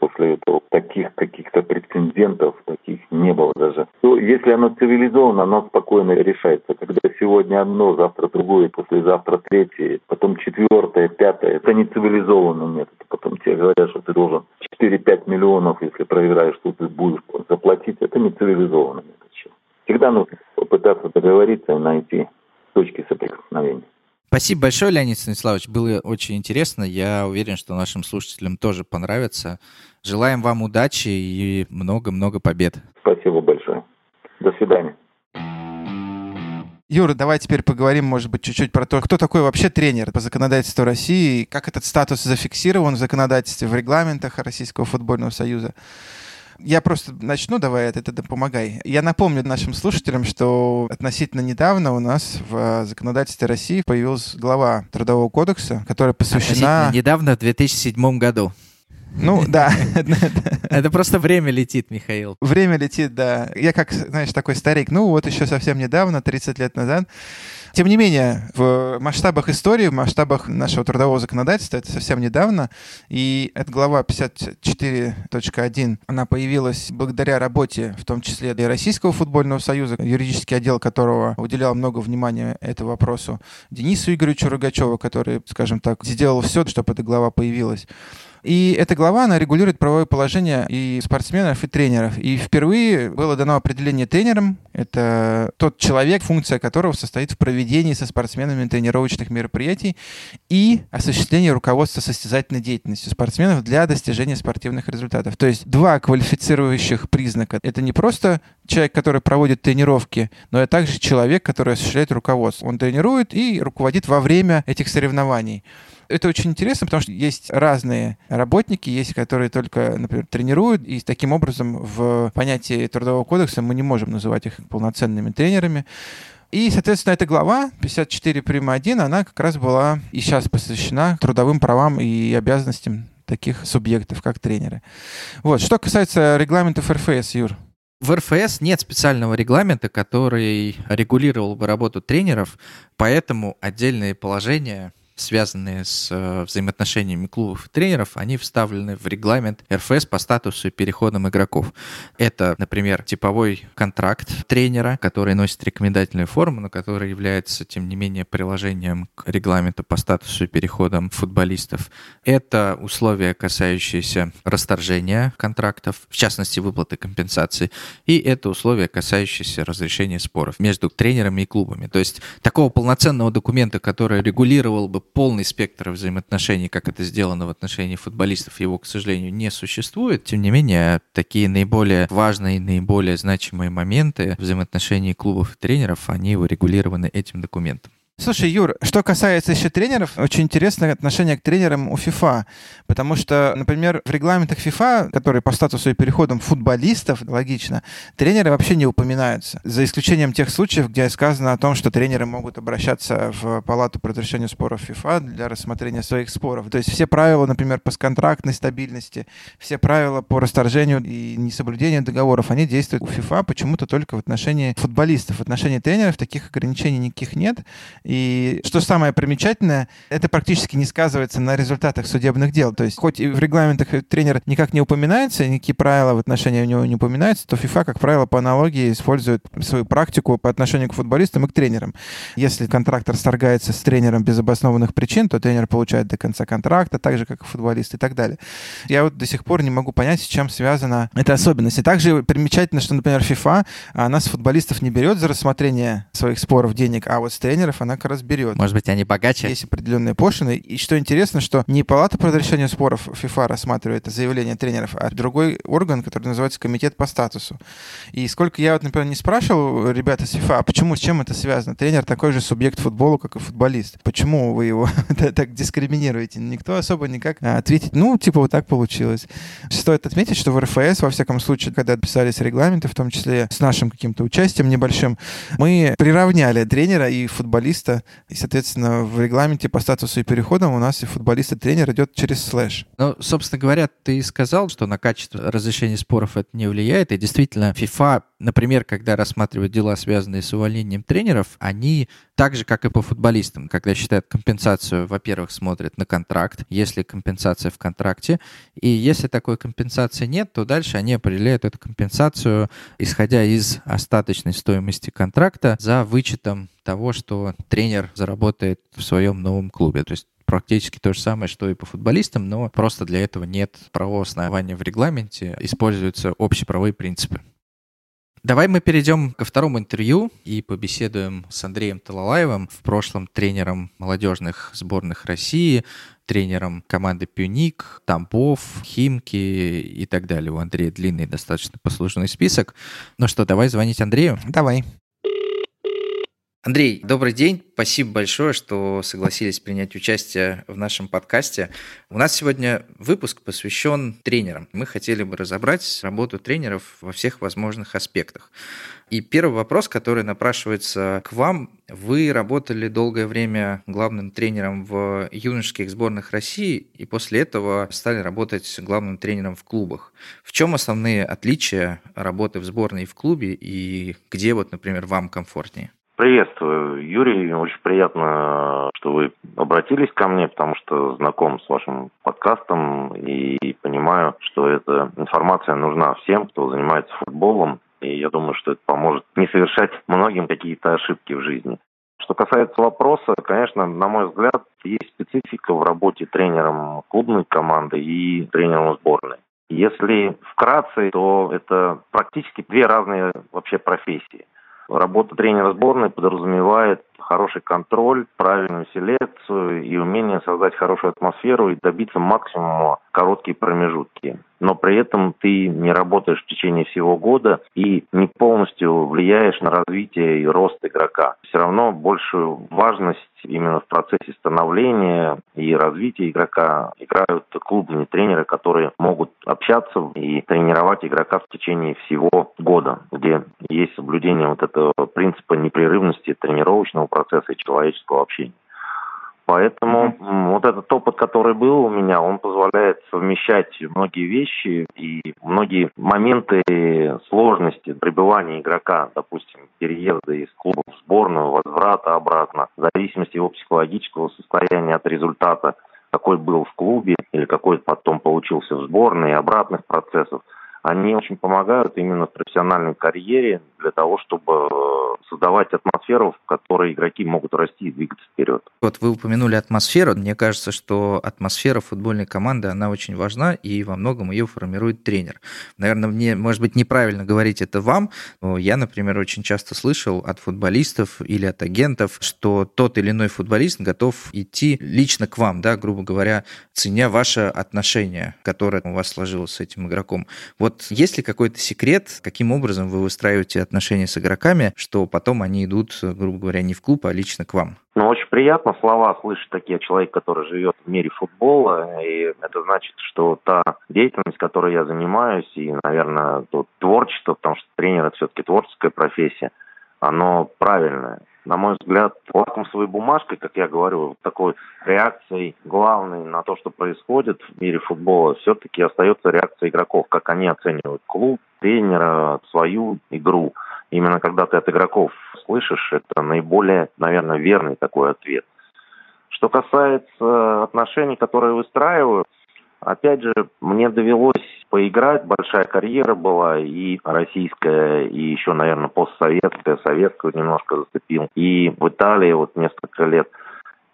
после этого таких каких-то прецедентов, таких не было даже. То, если оно цивилизовано, оно спокойно решается. Когда сегодня одно, завтра другое, послезавтра третье, потом четвертое, пятое, это не цивилизованный метод. Потом тебе говорят, что ты должен 4-5 миллионов, если проиграешь, что ты будешь заплатить. Это не цивилизованный метод. Всегда нужно попытаться договориться и найти точки соприкосновения. Спасибо большое, Леонид Станиславович. Было очень интересно. Я уверен, что нашим слушателям тоже понравится. Желаем вам удачи и много-много побед. Спасибо большое. До свидания. Юра, давай теперь поговорим, может быть, чуть-чуть про то, кто такой вообще тренер по законодательству России, как этот статус зафиксирован в законодательстве, в регламентах Российского футбольного союза. Я просто начну, давай, это, это помогай. Я напомню нашим слушателям, что относительно недавно у нас в законодательстве России появилась глава Трудового кодекса, которая посвящена... недавно, в 2007 году. Ну, да. Это просто время летит, Михаил. Время летит, да. Я как, знаешь, такой старик. Ну, вот еще совсем недавно, 30 лет назад, тем не менее, в масштабах истории, в масштабах нашего трудового законодательства, это совсем недавно, и эта глава 54.1, она появилась благодаря работе, в том числе и Российского футбольного союза, юридический отдел которого уделял много внимания этому вопросу, Денису Игоревичу Рогачеву, который, скажем так, сделал все, чтобы эта глава появилась. И эта глава, она регулирует правовое положение и спортсменов, и тренеров. И впервые было дано определение тренерам. Это тот человек, функция которого состоит в проведении со спортсменами тренировочных мероприятий и осуществлении руководства состязательной деятельностью спортсменов для достижения спортивных результатов. То есть два квалифицирующих признака. Это не просто человек, который проводит тренировки, но это также человек, который осуществляет руководство. Он тренирует и руководит во время этих соревнований это очень интересно, потому что есть разные работники, есть, которые только, например, тренируют, и таким образом в понятии Трудового кодекса мы не можем называть их полноценными тренерами. И, соответственно, эта глава 54 прим. 1, она как раз была и сейчас посвящена трудовым правам и обязанностям таких субъектов, как тренеры. Вот. Что касается регламентов РФС, Юр. В РФС нет специального регламента, который регулировал бы работу тренеров, поэтому отдельные положения связанные с э, взаимоотношениями клубов и тренеров, они вставлены в регламент РФС по статусу и переходам игроков. Это, например, типовой контракт тренера, который носит рекомендательную форму, но который является, тем не менее, приложением к регламенту по статусу и переходам футболистов. Это условия, касающиеся расторжения контрактов, в частности, выплаты компенсации, и это условия, касающиеся разрешения споров между тренерами и клубами. То есть такого полноценного документа, который регулировал бы полный спектр взаимоотношений, как это сделано в отношении футболистов, его, к сожалению, не существует. Тем не менее, такие наиболее важные, наиболее значимые моменты взаимоотношений клубов и тренеров, они урегулированы этим документом. Слушай, Юр, что касается еще тренеров, очень интересное отношение к тренерам у ФИФА, потому что, например, в регламентах ФИФА, которые по статусу и переходам футболистов, логично, тренеры вообще не упоминаются, за исключением тех случаев, где сказано о том, что тренеры могут обращаться в палату по разрешению споров ФИФА для рассмотрения своих споров. То есть все правила, например, по контрактной стабильности, все правила по расторжению и несоблюдению договоров, они действуют у ФИФА почему-то только в отношении футболистов. В отношении тренеров таких ограничений никаких нет. И что самое примечательное, это практически не сказывается на результатах судебных дел. То есть хоть и в регламентах тренер никак не упоминается, никакие правила в отношении него не упоминаются, то FIFA, как правило, по аналогии использует свою практику по отношению к футболистам и к тренерам. Если контракт расторгается с тренером без обоснованных причин, то тренер получает до конца контракта, так же, как и футболист и так далее. Я вот до сих пор не могу понять, с чем связана эта особенность. И также примечательно, что, например, FIFA, она с футболистов не берет за рассмотрение своих споров денег, а вот с тренеров она как раз берет. Может быть, они богаче? Есть определенные пошлины. И что интересно, что не палата по разрешению споров ФИФА рассматривает заявление тренеров, а другой орган, который называется комитет по статусу. И сколько я вот, например, не спрашивал ребята с ФИФА, а почему, с чем это связано? Тренер такой же субъект футбола, как и футболист. Почему вы его так дискриминируете? Никто особо никак а, ответить, ну, типа, вот так получилось. Стоит отметить, что в РФС, во всяком случае, когда писались регламенты, в том числе с нашим каким-то участием небольшим, мы приравняли тренера и футболиста, и, соответственно, в регламенте по статусу и переходам у нас и футболист, и тренер идет через слэш. Ну, собственно говоря, ты сказал, что на качество разрешения споров это не влияет, и действительно, FIFA например, когда рассматривают дела, связанные с увольнением тренеров, они так же, как и по футболистам, когда считают компенсацию, во-первых, смотрят на контракт, если компенсация в контракте, и если такой компенсации нет, то дальше они определяют эту компенсацию, исходя из остаточной стоимости контракта, за вычетом того, что тренер заработает в своем новом клубе. То есть практически то же самое, что и по футболистам, но просто для этого нет правового основания в регламенте, используются общеправовые принципы. Давай мы перейдем ко второму интервью и побеседуем с Андреем Талалаевым, в прошлом тренером молодежных сборных России, тренером команды Пюник, Тампов, Химки и так далее. У Андрея длинный достаточно послужный список. Ну что, давай звонить Андрею? Давай. Андрей, добрый день. Спасибо большое, что согласились принять участие в нашем подкасте. У нас сегодня выпуск посвящен тренерам. Мы хотели бы разобрать работу тренеров во всех возможных аспектах. И первый вопрос, который напрашивается к вам. Вы работали долгое время главным тренером в юношеских сборных России и после этого стали работать главным тренером в клубах. В чем основные отличия работы в сборной и в клубе и где вот, например, вам комфортнее? Приветствую, Юрий. Очень приятно, что вы обратились ко мне, потому что знаком с вашим подкастом и понимаю, что эта информация нужна всем, кто занимается футболом. И я думаю, что это поможет не совершать многим какие-то ошибки в жизни. Что касается вопроса, конечно, на мой взгляд, есть специфика в работе тренером клубной команды и тренером сборной. Если вкратце, то это практически две разные вообще профессии. Работа тренера сборной подразумевает хороший контроль, правильную селекцию и умение создать хорошую атмосферу и добиться максимума короткие промежутки. Но при этом ты не работаешь в течение всего года и не полностью влияешь на развитие и рост игрока. Все равно большую важность именно в процессе становления и развития игрока играют клубные тренеры, которые могут общаться и тренировать игрока в течение всего года, где есть соблюдение вот этого принципа непрерывности тренировочного процесса и человеческого общения. Поэтому mm-hmm. вот этот опыт, который был у меня, он позволяет совмещать многие вещи и многие моменты сложности пребывания игрока, допустим, переезда из клуба в сборную, возврата обратно, в зависимости его психологического состояния от результата, какой был в клубе или какой потом получился в сборной, и обратных процессов – они очень помогают именно в профессиональной карьере для того, чтобы э, создавать атмосферу, в которой игроки могут расти и двигаться вперед. Вот вы упомянули атмосферу. Мне кажется, что атмосфера футбольной команды, она очень важна, и во многом ее формирует тренер. Наверное, мне, может быть, неправильно говорить это вам, но я, например, очень часто слышал от футболистов или от агентов, что тот или иной футболист готов идти лично к вам, да, грубо говоря, ценя ваше отношение, которое у вас сложилось с этим игроком. Вот вот есть ли какой-то секрет, каким образом вы выстраиваете отношения с игроками, что потом они идут, грубо говоря, не в клуб, а лично к вам? Ну, очень приятно слова слышать такие человек, который живет в мире футбола, и это значит, что та деятельность, которой я занимаюсь, и, наверное, то творчество, потому что тренер это все-таки творческая профессия, оно правильное на мой взгляд, лакмусовой бумажкой, как я говорю, такой реакцией главной на то, что происходит в мире футбола, все-таки остается реакция игроков, как они оценивают клуб, тренера, свою игру. Именно когда ты от игроков слышишь, это наиболее, наверное, верный такой ответ. Что касается отношений, которые выстраиваю, Опять же, мне довелось поиграть, большая карьера была, и российская, и еще, наверное, постсоветская, советскую немножко зацепил, и в Италии вот несколько лет.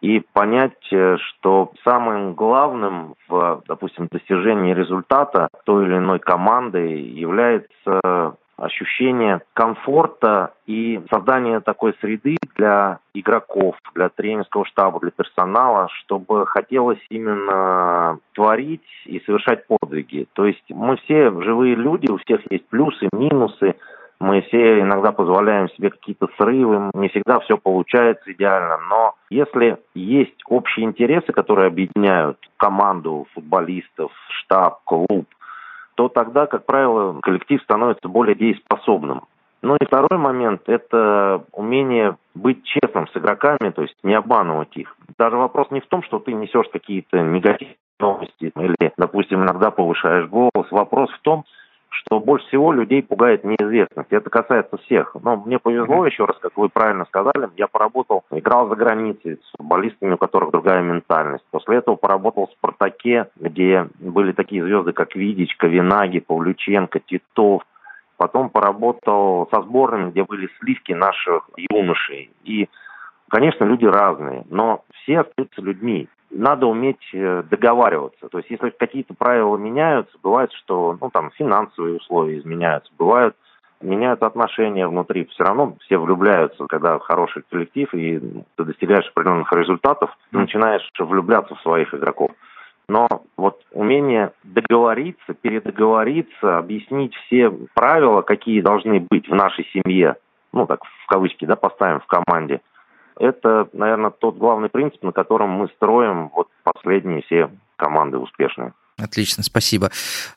И понять, э, что самым главным в, допустим, достижении результата той или иной команды является ощущение комфорта и создание такой среды для игроков, для тренерского штаба, для персонала, чтобы хотелось именно творить и совершать подвиги. То есть мы все живые люди, у всех есть плюсы, минусы, мы все иногда позволяем себе какие-то срывы, не всегда все получается идеально, но если есть общие интересы, которые объединяют команду футболистов, штаб, клуб, то тогда, как правило, коллектив становится более дееспособным. Ну и второй момент – это умение быть честным с игроками, то есть не обманывать их. Даже вопрос не в том, что ты несешь какие-то негативные новости или, допустим, иногда повышаешь голос. Вопрос в том, что больше всего людей пугает неизвестность. Это касается всех. Но мне повезло, еще раз, как вы правильно сказали, я поработал, играл за границей с футболистами, у которых другая ментальность. После этого поработал в «Спартаке», где были такие звезды, как Видич, Ковинаги, Павлюченко, Титов. Потом поработал со сборными, где были сливки наших юношей. И, конечно, люди разные, но все остаются людьми надо уметь э, договариваться. То есть, если какие-то правила меняются, бывает, что ну, там финансовые условия изменяются, бывают меняются отношения внутри. Все равно все влюбляются, когда хороший коллектив, и ты достигаешь определенных результатов, ты начинаешь влюбляться в своих игроков. Но вот умение договориться, передоговориться, объяснить все правила, какие должны быть в нашей семье, ну так в кавычки, да, поставим в команде – это, наверное, тот главный принцип, на котором мы строим вот последние все команды успешные. Отлично, спасибо.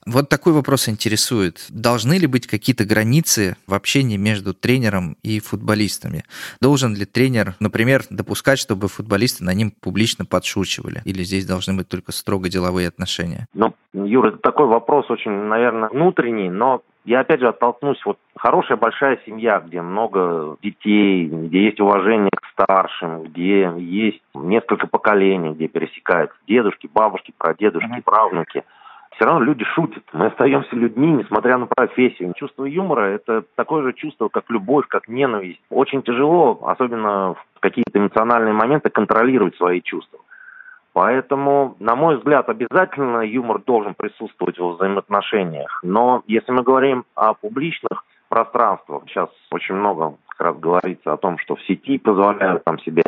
Вот такой вопрос интересует. Должны ли быть какие-то границы в общении между тренером и футболистами? Должен ли тренер, например, допускать, чтобы футболисты на ним публично подшучивали? Или здесь должны быть только строго деловые отношения? Ну, Юра, такой вопрос очень, наверное, внутренний, но я опять же оттолкнусь, вот хорошая большая семья, где много детей, где есть уважение к старшим, где есть несколько поколений, где пересекаются дедушки, бабушки, прадедушки, mm-hmm. правнуки. Все равно люди шутят. Мы остаемся людьми, несмотря на профессию. Чувство юмора – это такое же чувство, как любовь, как ненависть. Очень тяжело, особенно в какие-то эмоциональные моменты, контролировать свои чувства. Поэтому, на мой взгляд, обязательно юмор должен присутствовать во взаимоотношениях. Но если мы говорим о публичных пространствах, сейчас очень много как раз говорится о том, что в сети позволяют там себе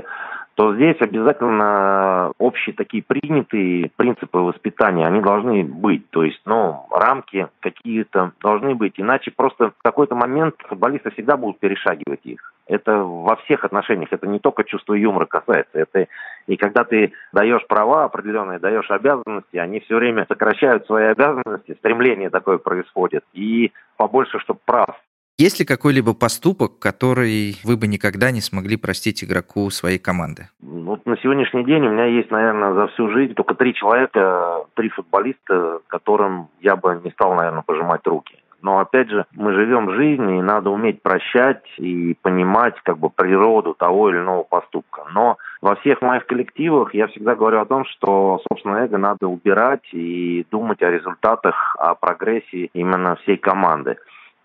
то здесь обязательно общие такие принятые принципы воспитания, они должны быть. То есть, ну, рамки какие-то должны быть. Иначе просто в какой-то момент футболисты всегда будут перешагивать их. Это во всех отношениях. Это не только чувство юмора касается. Это и когда ты даешь права определенные, даешь обязанности, они все время сокращают свои обязанности, стремление такое происходит. И побольше, чтобы прав есть ли какой-либо поступок, который вы бы никогда не смогли простить игроку своей команды? Вот на сегодняшний день у меня есть, наверное, за всю жизнь только три человека, три футболиста, которым я бы не стал, наверное, пожимать руки. Но опять же, мы живем в жизни, и надо уметь прощать и понимать как бы природу того или иного поступка. Но во всех моих коллективах я всегда говорю о том, что, собственно, эго надо убирать и думать о результатах, о прогрессии именно всей команды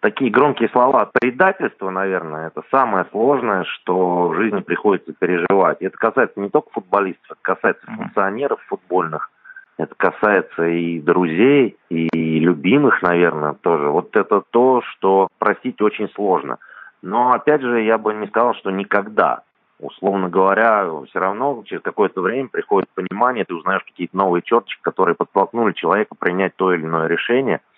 такие громкие слова предательство, наверное, это самое сложное, что в жизни приходится переживать. Это касается не только футболистов, это касается функционеров футбольных, это касается и друзей, и любимых, наверное, тоже. Вот это то, что простить очень сложно. Но, опять же, я бы не сказал, что никогда. Условно говоря, все равно через какое-то время приходит понимание, ты узнаешь какие-то новые черточки, которые подтолкнули человека принять то или иное решение –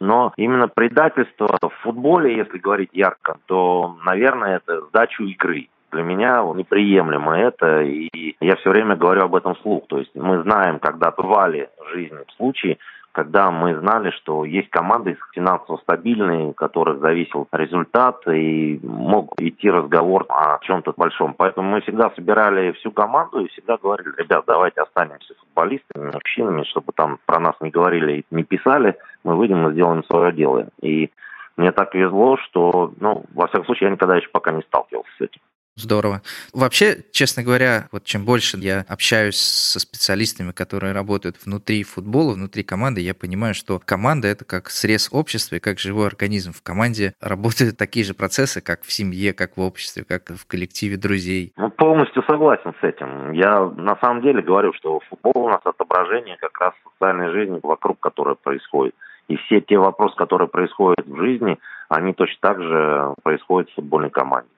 но именно предательство в футболе, если говорить ярко, то, наверное, это сдачу игры. Для меня неприемлемо это, и я все время говорю об этом вслух. То есть мы знаем, когда бывали в жизни случаи, когда мы знали, что есть команды финансово стабильные, у которых зависел результат, и мог идти разговор о чем-то большом. Поэтому мы всегда собирали всю команду и всегда говорили, ребят, давайте останемся футболистами, мужчинами, чтобы там про нас не говорили и не писали, мы выйдем и сделаем свое дело. И мне так везло, что, ну, во всяком случае, я никогда еще пока не сталкивался с этим. Здорово. Вообще, честно говоря, вот чем больше я общаюсь со специалистами, которые работают внутри футбола, внутри команды, я понимаю, что команда это как срез общества и как живой организм. В команде работают такие же процессы, как в семье, как в обществе, как в коллективе друзей. Ну, полностью согласен с этим. Я на самом деле говорю, что футбол у нас отображение как раз социальной жизни, вокруг которой происходит. И все те вопросы, которые происходят в жизни, они точно так же происходят в футбольной команде.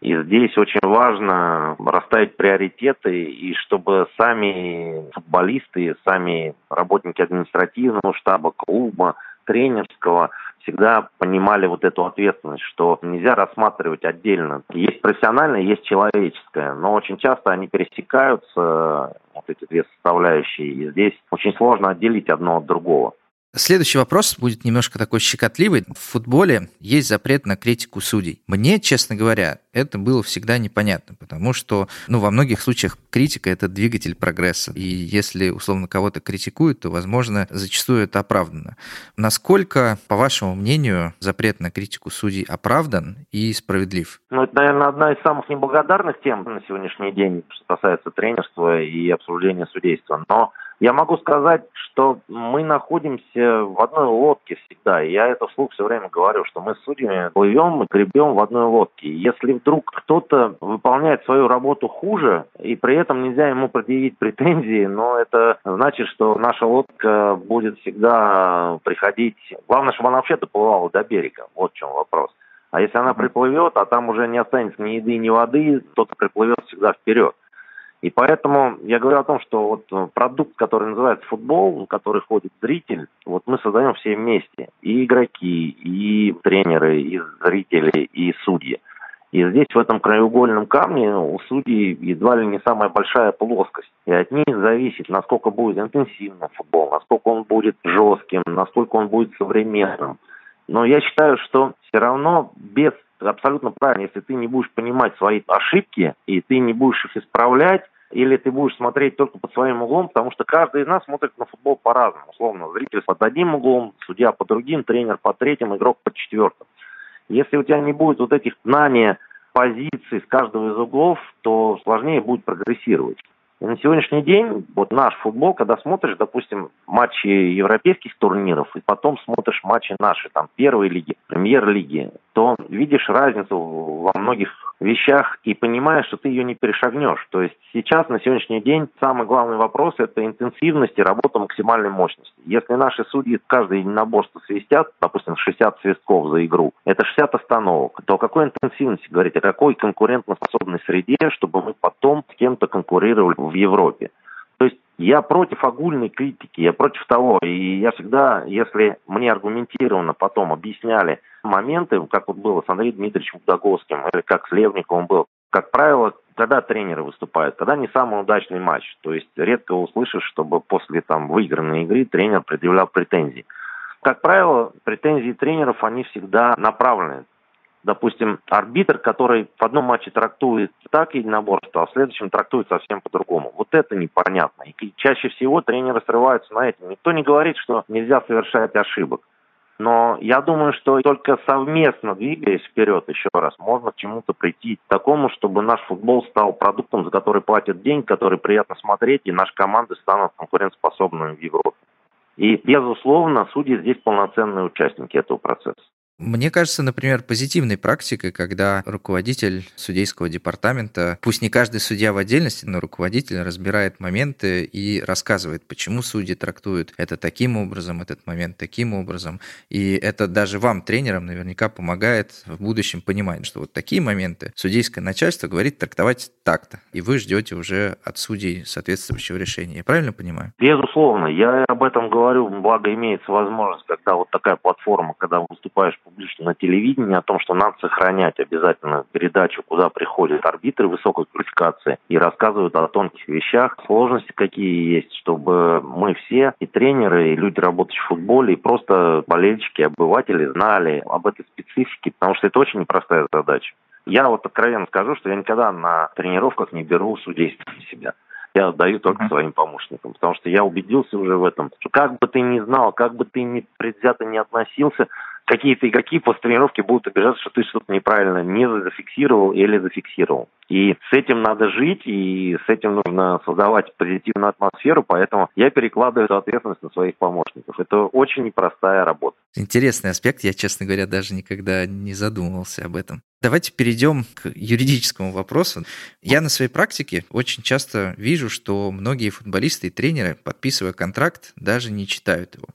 И здесь очень важно расставить приоритеты, и чтобы сами футболисты, сами работники административного штаба, клуба, тренерского всегда понимали вот эту ответственность, что нельзя рассматривать отдельно. Есть профессиональное, есть человеческое, но очень часто они пересекаются, вот эти две составляющие, и здесь очень сложно отделить одно от другого. Следующий вопрос будет немножко такой щекотливый. В футболе есть запрет на критику судей. Мне, честно говоря, это было всегда непонятно, потому что, ну, во многих случаях критика — это двигатель прогресса. И если, условно, кого-то критикуют, то, возможно, зачастую это оправдано. Насколько, по вашему мнению, запрет на критику судей оправдан и справедлив? Ну, это, наверное, одна из самых неблагодарных тем на сегодняшний день, что касается тренерства и обсуждения судейства. Но я могу сказать, что мы находимся в одной лодке всегда. И я это вслух все время говорю, что мы с судьями плывем и гребем в одной лодке. Если вдруг кто-то выполняет свою работу хуже, и при этом нельзя ему предъявить претензии, но это значит, что наша лодка будет всегда приходить... Главное, чтобы она вообще доплывала до берега. Вот в чем вопрос. А если она приплывет, а там уже не останется ни еды, ни воды, кто-то приплывет всегда вперед. И поэтому я говорю о том, что вот э, продукт, который называется футбол, в который ходит зритель, вот мы создаем все вместе. И игроки, и тренеры, и зрители, и судьи. И здесь, в этом краеугольном камне, у судей едва ли не самая большая плоскость. И от них зависит, насколько будет интенсивным футбол, насколько он будет жестким, насколько он будет современным. Но я считаю, что все равно без абсолютно правильно, если ты не будешь понимать свои ошибки, и ты не будешь их исправлять, или ты будешь смотреть только под своим углом, потому что каждый из нас смотрит на футбол по-разному. Условно, зритель под одним углом, судья по другим, тренер по третьим, игрок по четвертым. Если у тебя не будет вот этих знаний позиций с каждого из углов, то сложнее будет прогрессировать. И на сегодняшний день вот наш футбол, когда смотришь, допустим, матчи европейских турниров, и потом смотришь матчи наши, там, первой лиги, премьер-лиги, то видишь разницу во многих вещах и понимаешь, что ты ее не перешагнешь. То есть сейчас, на сегодняшний день, самый главный вопрос – это интенсивность и работа максимальной мощности. Если наши судьи каждое единоборство свистят, допустим, 60 свистков за игру, это 60 остановок, то о какой интенсивности говорить, о какой конкурентоспособной среде, чтобы мы потом с кем-то конкурировали в Европе. То есть я против огульной критики, я против того, и я всегда, если мне аргументированно потом объясняли моменты, как вот было с Андреем Дмитриевичем Удоговским, или как с Левниковым был, как правило, когда тренеры выступают, когда не самый удачный матч. То есть редко услышишь, чтобы после там выигранной игры тренер предъявлял претензии. Как правило, претензии тренеров, они всегда направлены допустим, арбитр, который в одном матче трактует так единоборство, а в следующем трактует совсем по-другому. Вот это непонятно. И чаще всего тренеры срываются на этом. Никто не говорит, что нельзя совершать ошибок. Но я думаю, что только совместно двигаясь вперед еще раз, можно к чему-то прийти такому, чтобы наш футбол стал продуктом, за который платят деньги, который приятно смотреть, и наши команды станут конкурентоспособными в Европе. И, безусловно, судьи здесь полноценные участники этого процесса. Мне кажется, например, позитивной практикой, когда руководитель судейского департамента, пусть не каждый судья в отдельности, но руководитель разбирает моменты и рассказывает, почему судьи трактуют это таким образом, этот момент таким образом. И это даже вам, тренерам, наверняка помогает в будущем понимать, что вот такие моменты судейское начальство говорит трактовать так-то. И вы ждете уже от судей соответствующего решения. Я правильно понимаю? Безусловно. Я об этом говорю, благо имеется возможность, когда вот такая платформа, когда выступаешь публично на телевидении о том, что надо сохранять обязательно передачу, куда приходят арбитры высокой квалификации и рассказывают о тонких вещах, сложности какие есть, чтобы мы все, и тренеры, и люди, работающие в футболе, и просто болельщики, обыватели знали об этой специфике, потому что это очень непростая задача. Я вот откровенно скажу, что я никогда на тренировках не беру судейство на себя я отдаю только своим помощникам, потому что я убедился уже в этом, что как бы ты ни знал, как бы ты ни предвзято не относился, какие-то игроки после тренировки будут обижаться, что ты что-то неправильно не зафиксировал или зафиксировал. И с этим надо жить, и с этим нужно создавать позитивную атмосферу, поэтому я перекладываю эту ответственность на своих помощников. Это очень непростая работа. Интересный аспект, я, честно говоря, даже никогда не задумывался об этом. Давайте перейдем к юридическому вопросу. Я на своей практике очень часто вижу, что многие футболисты и тренеры, подписывая контракт, даже не читают его.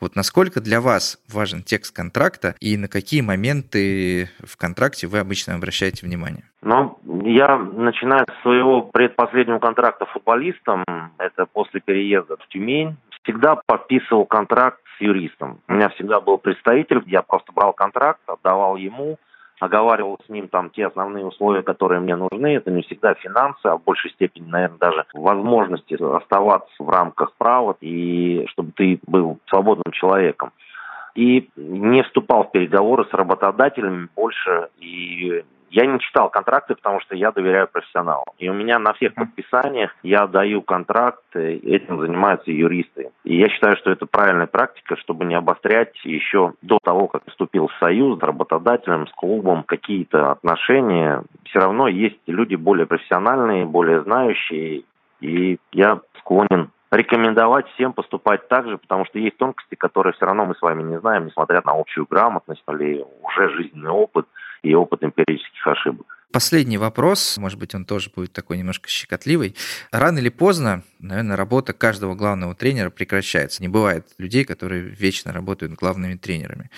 Вот насколько для вас важен текст контракта и на какие моменты в контракте вы обычно обращаете внимание? Ну, я начиная с своего предпоследнего контракта футболистом, это после переезда в Тюмень, всегда подписывал контракт с юристом. У меня всегда был представитель, я просто брал контракт, отдавал ему, оговаривал с ним там те основные условия, которые мне нужны. Это не всегда финансы, а в большей степени, наверное, даже возможности оставаться в рамках права и чтобы ты был свободным человеком. И не вступал в переговоры с работодателями больше и я не читал контракты, потому что я доверяю профессионалам. И у меня на всех подписаниях я даю контракт, этим занимаются юристы. И я считаю, что это правильная практика, чтобы не обострять еще до того, как вступил в союз с работодателем, с клубом, какие-то отношения. Все равно есть люди более профессиональные, более знающие. И я склонен рекомендовать всем поступать так же, потому что есть тонкости, которые все равно мы с вами не знаем, несмотря на общую грамотность или уже жизненный опыт и опыт эмпирических ошибок. Последний вопрос, может быть, он тоже будет такой немножко щекотливый. Рано или поздно, наверное, работа каждого главного тренера прекращается. Не бывает людей, которые вечно работают главными тренерами.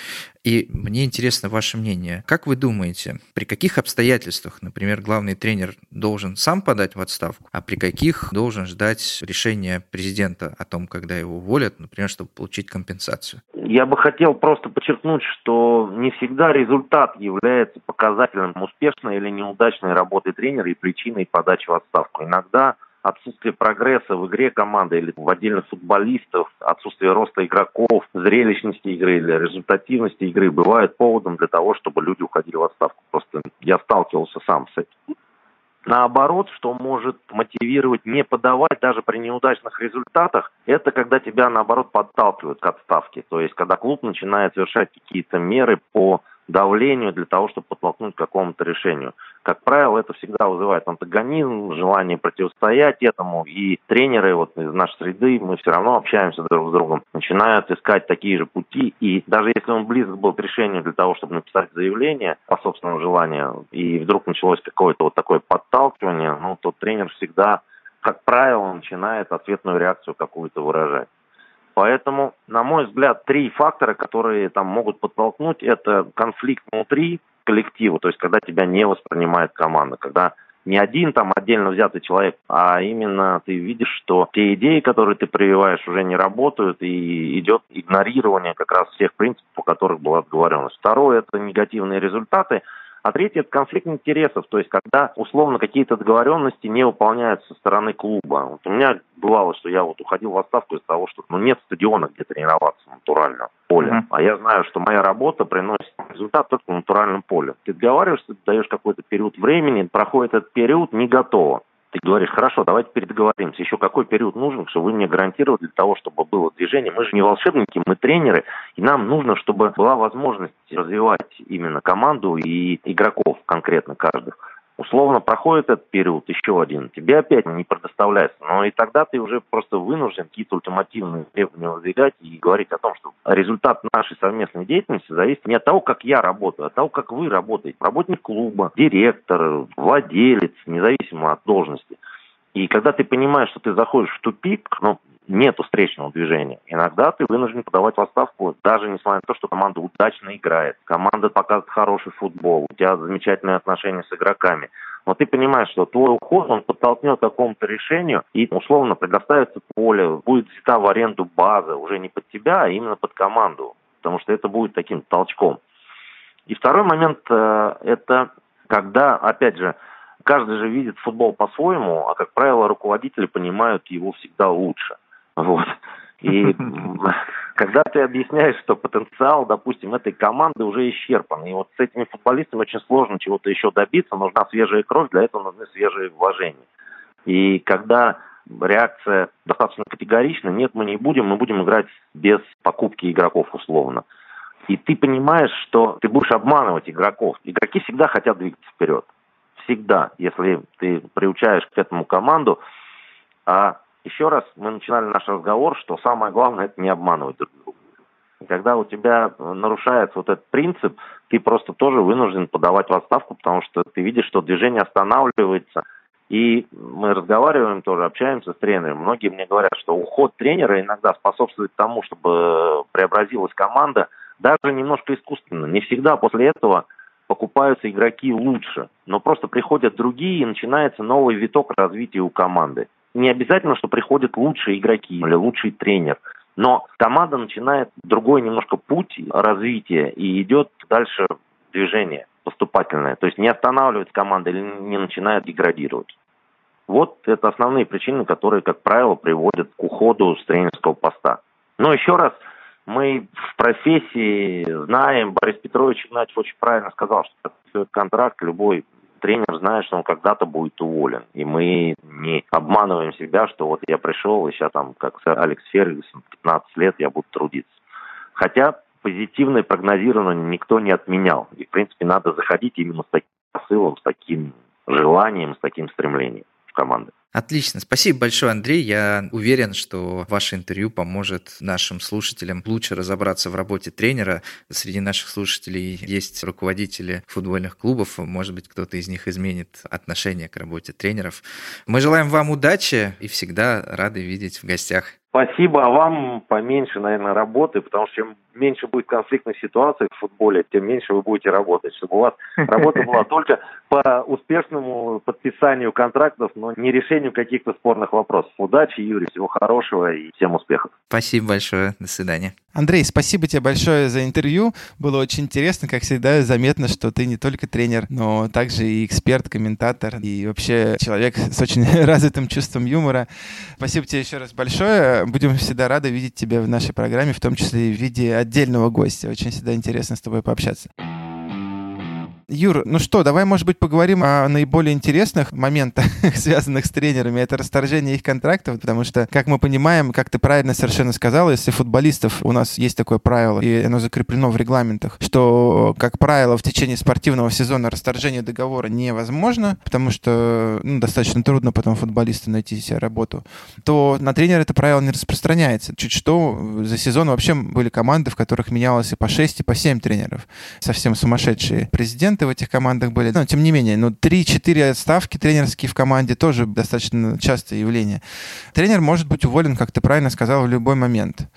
И мне интересно ваше мнение. Как вы думаете, при каких обстоятельствах, например, главный тренер должен сам подать в отставку, а при каких должен ждать решения президента о том, когда его уволят, например, чтобы получить компенсацию? Я бы хотел просто подчеркнуть, что не всегда результат является показателем успешной или неудачной работы тренера и причиной подачи в отставку. Иногда отсутствие прогресса в игре команды или в отдельных футболистов, отсутствие роста игроков, зрелищности игры или результативности игры бывает поводом для того, чтобы люди уходили в отставку. Просто я сталкивался сам с этим. Наоборот, что может мотивировать не подавать даже при неудачных результатах, это когда тебя, наоборот, подталкивают к отставке. То есть, когда клуб начинает совершать какие-то меры по давлению для того, чтобы подтолкнуть к какому-то решению. Как правило, это всегда вызывает антагонизм, желание противостоять этому, и тренеры вот из нашей среды, мы все равно общаемся друг с другом, начинают искать такие же пути, и даже если он близок был к решению для того, чтобы написать заявление по собственному желанию, и вдруг началось какое-то вот такое подталкивание, ну, то тренер всегда, как правило, начинает ответную реакцию какую-то выражать. Поэтому, на мой взгляд, три фактора, которые там могут подтолкнуть, это конфликт внутри коллектива, то есть когда тебя не воспринимает команда, когда не один там отдельно взятый человек, а именно ты видишь, что те идеи, которые ты прививаешь, уже не работают, и идет игнорирование как раз всех принципов, по которых была договоренность. Второе – это негативные результаты – а третье – это конфликт интересов, то есть когда условно какие-то договоренности не выполняются со стороны клуба. Вот у меня бывало, что я вот уходил в отставку из-за того, что ну, нет стадиона, где тренироваться натурально, поле. Mm-hmm. А я знаю, что моя работа приносит результат только в натуральном поле. Ты договариваешься, ты даешь какой-то период времени, проходит этот период, не готово. Ты говоришь, хорошо, давайте передоговоримся. Еще какой период нужен, чтобы вы мне гарантировали для того, чтобы было движение. Мы же не волшебники, мы тренеры, и нам нужно, чтобы была возможность развивать именно команду и игроков конкретно каждых. Условно проходит этот период, еще один, тебе опять не предоставляется. Но и тогда ты уже просто вынужден какие-то ультимативные требования выдвигать и говорить о том, что результат нашей совместной деятельности зависит не от того, как я работаю, а от того, как вы работаете. Работник клуба, директор, владелец, независимо от должности. И когда ты понимаешь, что ты заходишь в тупик, ну, нет встречного движения. Иногда ты вынужден подавать в отставку, даже несмотря на то, что команда удачно играет, команда показывает хороший футбол, у тебя замечательные отношения с игроками. Но ты понимаешь, что твой уход, он подтолкнет к какому-то решению, и условно предоставится поле, будет взята в аренду база уже не под тебя, а именно под команду, потому что это будет таким толчком. И второй момент э, это когда, опять же, каждый же видит футбол по-своему, а, как правило, руководители понимают его всегда лучше. Вот. И когда ты объясняешь, что потенциал, допустим, этой команды уже исчерпан, и вот с этими футболистами очень сложно чего-то еще добиться, нужна свежая кровь, для этого нужны свежие вложения. И когда реакция достаточно категорична, нет, мы не будем, мы будем играть без покупки игроков условно. И ты понимаешь, что ты будешь обманывать игроков. Игроки всегда хотят двигаться вперед. Всегда, если ты приучаешь к этому команду, а еще раз мы начинали наш разговор, что самое главное это не обманывать друг друга. Когда у тебя нарушается вот этот принцип, ты просто тоже вынужден подавать в отставку, потому что ты видишь, что движение останавливается. И мы разговариваем тоже, общаемся с тренерами. Многие мне говорят, что уход тренера иногда способствует тому, чтобы преобразилась команда, даже немножко искусственно. Не всегда после этого покупаются игроки лучше, но просто приходят другие, и начинается новый виток развития у команды. Не обязательно, что приходят лучшие игроки или лучший тренер, но команда начинает другой немножко путь развития и идет дальше движение поступательное. То есть не останавливается команда или не начинает деградировать. Вот это основные причины, которые, как правило, приводят к уходу с тренерского поста. Но еще раз – мы в профессии знаем, Борис Петрович Игнатьев очень правильно сказал, что контракт любой тренер знает, что он когда-то будет уволен. И мы не обманываем себя, что вот я пришел, и сейчас там, как сэр Алекс Фергюсон, 15 лет я буду трудиться. Хотя позитивное прогнозирование никто не отменял. И, в принципе, надо заходить именно с таким посылом, с таким желанием, с таким стремлением команды. Отлично. Спасибо большое, Андрей. Я уверен, что ваше интервью поможет нашим слушателям лучше разобраться в работе тренера. Среди наших слушателей есть руководители футбольных клубов. Может быть, кто-то из них изменит отношение к работе тренеров. Мы желаем вам удачи и всегда рады видеть в гостях. Спасибо, а вам поменьше, наверное, работы, потому что чем меньше будет конфликтных ситуаций в футболе, тем меньше вы будете работать, чтобы у вас работа была только по успешному подписанию контрактов, но не решению каких-то спорных вопросов. Удачи, Юрий, всего хорошего и всем успехов. Спасибо большое, до свидания. Андрей, спасибо тебе большое за интервью. Было очень интересно, как всегда, заметно, что ты не только тренер, но также и эксперт, комментатор и вообще человек с очень развитым чувством юмора. Спасибо тебе еще раз большое. Будем всегда рады видеть тебя в нашей программе, в том числе и в виде отдельного гостя. Очень всегда интересно с тобой пообщаться. Юр, ну что, давай, может быть, поговорим о наиболее интересных моментах, связанных с тренерами. Это расторжение их контрактов, потому что, как мы понимаем, как ты правильно совершенно сказал, если футболистов у нас есть такое правило, и оно закреплено в регламентах, что, как правило, в течение спортивного сезона расторжение договора невозможно, потому что ну, достаточно трудно потом футболисту найти себе работу, то на тренера это правило не распространяется. Чуть что, за сезон вообще были команды, в которых менялось и по 6, и по 7 тренеров. Совсем сумасшедшие президенты ассистенты в этих командах были. Но, тем не менее, ну, 3-4 отставки тренерские в команде тоже достаточно частое явление. Тренер может быть уволен, как ты правильно сказал, в любой момент.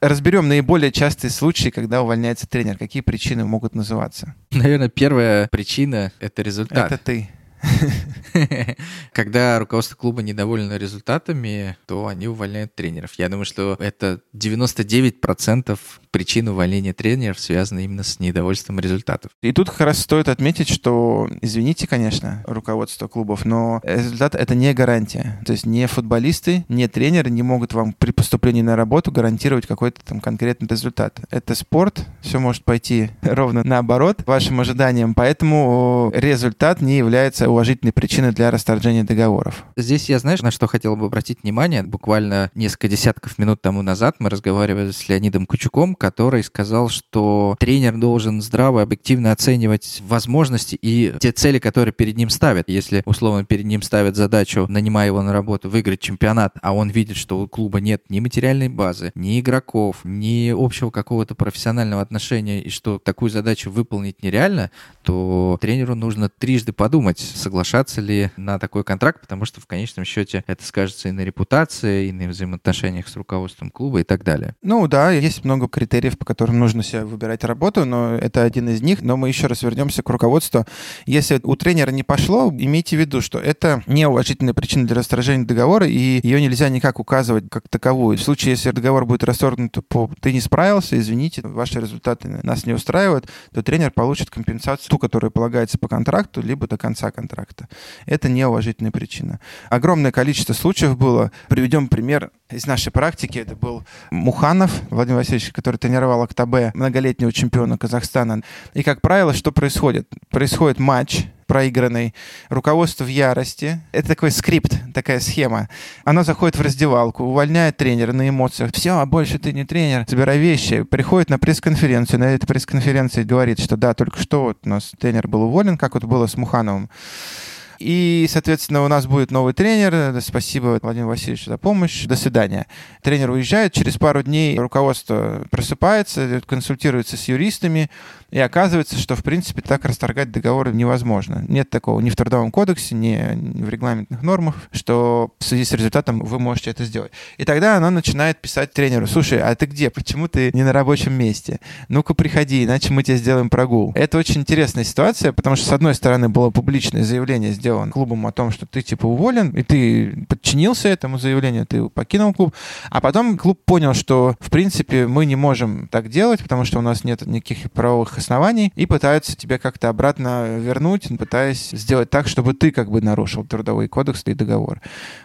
Разберем наиболее частые случаи, когда увольняется тренер. Какие причины могут называться? Наверное, первая причина — это результат. Это ты. Когда руководство клуба недовольно результатами, то они увольняют тренеров. Я думаю, что это 99% причин увольнения тренеров связаны именно с недовольством результатов. И тут как раз стоит отметить, что, извините, конечно, руководство клубов, но результат — это не гарантия. То есть не футболисты, не тренеры не могут вам при поступлении на работу гарантировать какой-то там конкретный результат. Это спорт, все может пойти ровно наоборот вашим ожиданиям, поэтому результат не является уважительной причиной для расторжения договоров. Здесь я, знаешь, на что хотел бы обратить внимание? Буквально несколько десятков минут тому назад мы разговаривали с Леонидом Кучуком, который сказал, что тренер должен здраво, объективно оценивать возможности и те цели, которые перед ним ставят. Если, условно, перед ним ставят задачу, нанимая его на работу, выиграть чемпионат, а он видит, что у клуба нет ни материальной базы, ни игроков, ни общего какого-то профессионального отношения, и что такую задачу выполнить нереально, то тренеру нужно трижды подумать, соглашаться ли на такой контракт, потому что в конечном счете это скажется и на репутации, и на взаимоотношениях с руководством клуба и так далее. Ну да, есть много критериев, по которым нужно себе выбирать работу, но это один из них. Но мы еще раз вернемся к руководству. Если у тренера не пошло, имейте в виду, что это неуважительная причина для расторжения договора, и ее нельзя никак указывать как таковую. В случае, если договор будет расторгнут по «ты не справился, извините, ваши результаты нас не устраивают», то тренер получит компенсацию, ту, которая полагается по контракту, либо до конца контракта. Это неуважительная причина. Огромное количество случаев было. Приведем пример из нашей практики. Это был Муханов Владимир Васильевич, который тренировал Актабе, многолетнего чемпиона Казахстана. И, как правило, что происходит? Происходит матч, проигранный, руководство в ярости. Это такой скрипт, такая схема. Оно заходит в раздевалку, увольняет тренера на эмоциях. Все, а больше ты не тренер, собирай вещи. Приходит на пресс-конференцию, на этой пресс-конференции говорит, что да, только что вот у нас тренер был уволен, как вот было с Мухановым. И, соответственно, у нас будет новый тренер. Спасибо, Владимир Васильевич, за помощь. До свидания. Тренер уезжает. Через пару дней руководство просыпается, консультируется с юристами, и оказывается, что, в принципе, так расторгать договор невозможно. Нет такого ни в Трудовом кодексе, ни в регламентных нормах, что в связи с результатом вы можете это сделать. И тогда она начинает писать тренеру, слушай, а ты где? Почему ты не на рабочем месте? Ну-ка приходи, иначе мы тебе сделаем прогул. Это очень интересная ситуация, потому что, с одной стороны, было публичное заявление клубом о том, что ты, типа, уволен, и ты подчинился этому заявлению, ты покинул клуб, а потом клуб понял, что, в принципе, мы не можем так делать, потому что у нас нет никаких правовых оснований, и пытаются тебя как-то обратно вернуть, пытаясь сделать так, чтобы ты как бы нарушил трудовой кодекс и договор.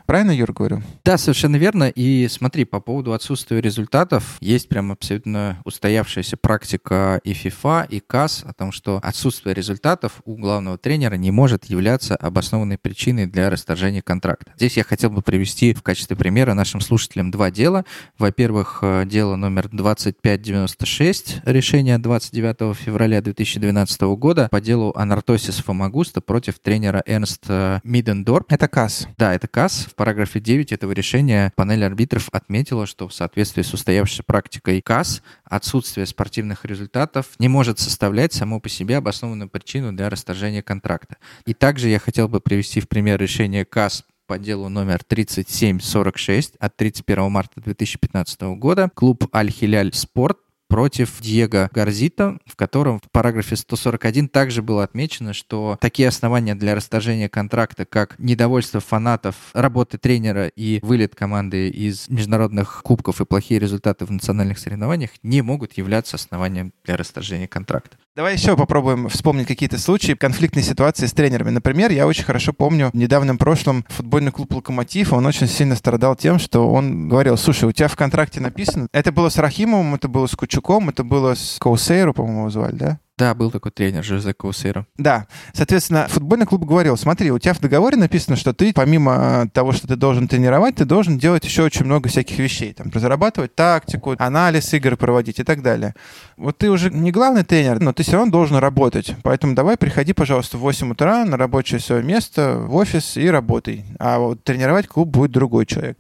Правильно, Юр, говорю? Да, совершенно верно. И смотри, по поводу отсутствия результатов, есть прям абсолютно устоявшаяся практика и FIFA, и КАС о том, что отсутствие результатов у главного тренера не может являться обоснованной причиной для расторжения контракта. Здесь я хотел бы привести в качестве примера нашим слушателям два дела. Во-первых, э, дело номер 2596, решение 29 февраля 2012 года по делу Анартосис Фомагуста против тренера Эрнст Мидендорп. Это КАС. Да, это КАС. В параграфе 9 этого решения панель арбитров отметила, что в соответствии с устоявшейся практикой КАС отсутствие спортивных результатов не может составлять само по себе обоснованную причину для расторжения контракта. И также я хотел бы привести в пример решение КАС по делу номер 3746 от 31 марта 2015 года. Клуб Аль-Хиляль Спорт против Диего Гарзита, в котором в параграфе 141 также было отмечено, что такие основания для расторжения контракта, как недовольство фанатов работы тренера и вылет команды из международных кубков и плохие результаты в национальных соревнованиях, не могут являться основанием для расторжения контракта. Давай еще попробуем вспомнить какие-то случаи конфликтной ситуации с тренерами. Например, я очень хорошо помню в недавнем прошлом футбольный клуб «Локомотив», он очень сильно страдал тем, что он говорил, слушай, у тебя в контракте написано, это было с Рахимовым, это было с Кучуком, это было с Коусейру, по-моему, его звали, да? Да, был такой тренер Жозе Каусейро. Да. Соответственно, футбольный клуб говорил, смотри, у тебя в договоре написано, что ты, помимо того, что ты должен тренировать, ты должен делать еще очень много всяких вещей. Там, разрабатывать тактику, анализ игр проводить и так далее. Вот ты уже не главный тренер, но ты все равно должен работать. Поэтому давай приходи, пожалуйста, в 8 утра на рабочее свое место, в офис и работай. А вот тренировать клуб будет другой человек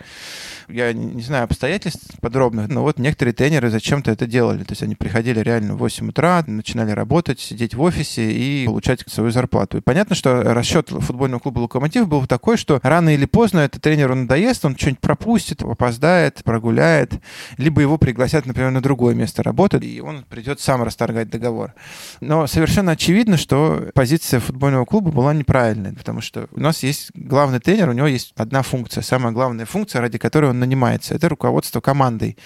я не знаю обстоятельств подробных, но вот некоторые тренеры зачем-то это делали. То есть они приходили реально в 8 утра, начинали работать, сидеть в офисе и получать свою зарплату. И понятно, что расчет футбольного клуба «Локомотив» был такой, что рано или поздно этот тренеру надоест, он что-нибудь пропустит, опоздает, прогуляет, либо его пригласят, например, на другое место работы, и он придет сам расторгать договор. Но совершенно очевидно, что позиция футбольного клуба была неправильной, потому что у нас есть главный тренер, у него есть одна функция, самая главная функция, ради которой он нанимается. Это руководство командой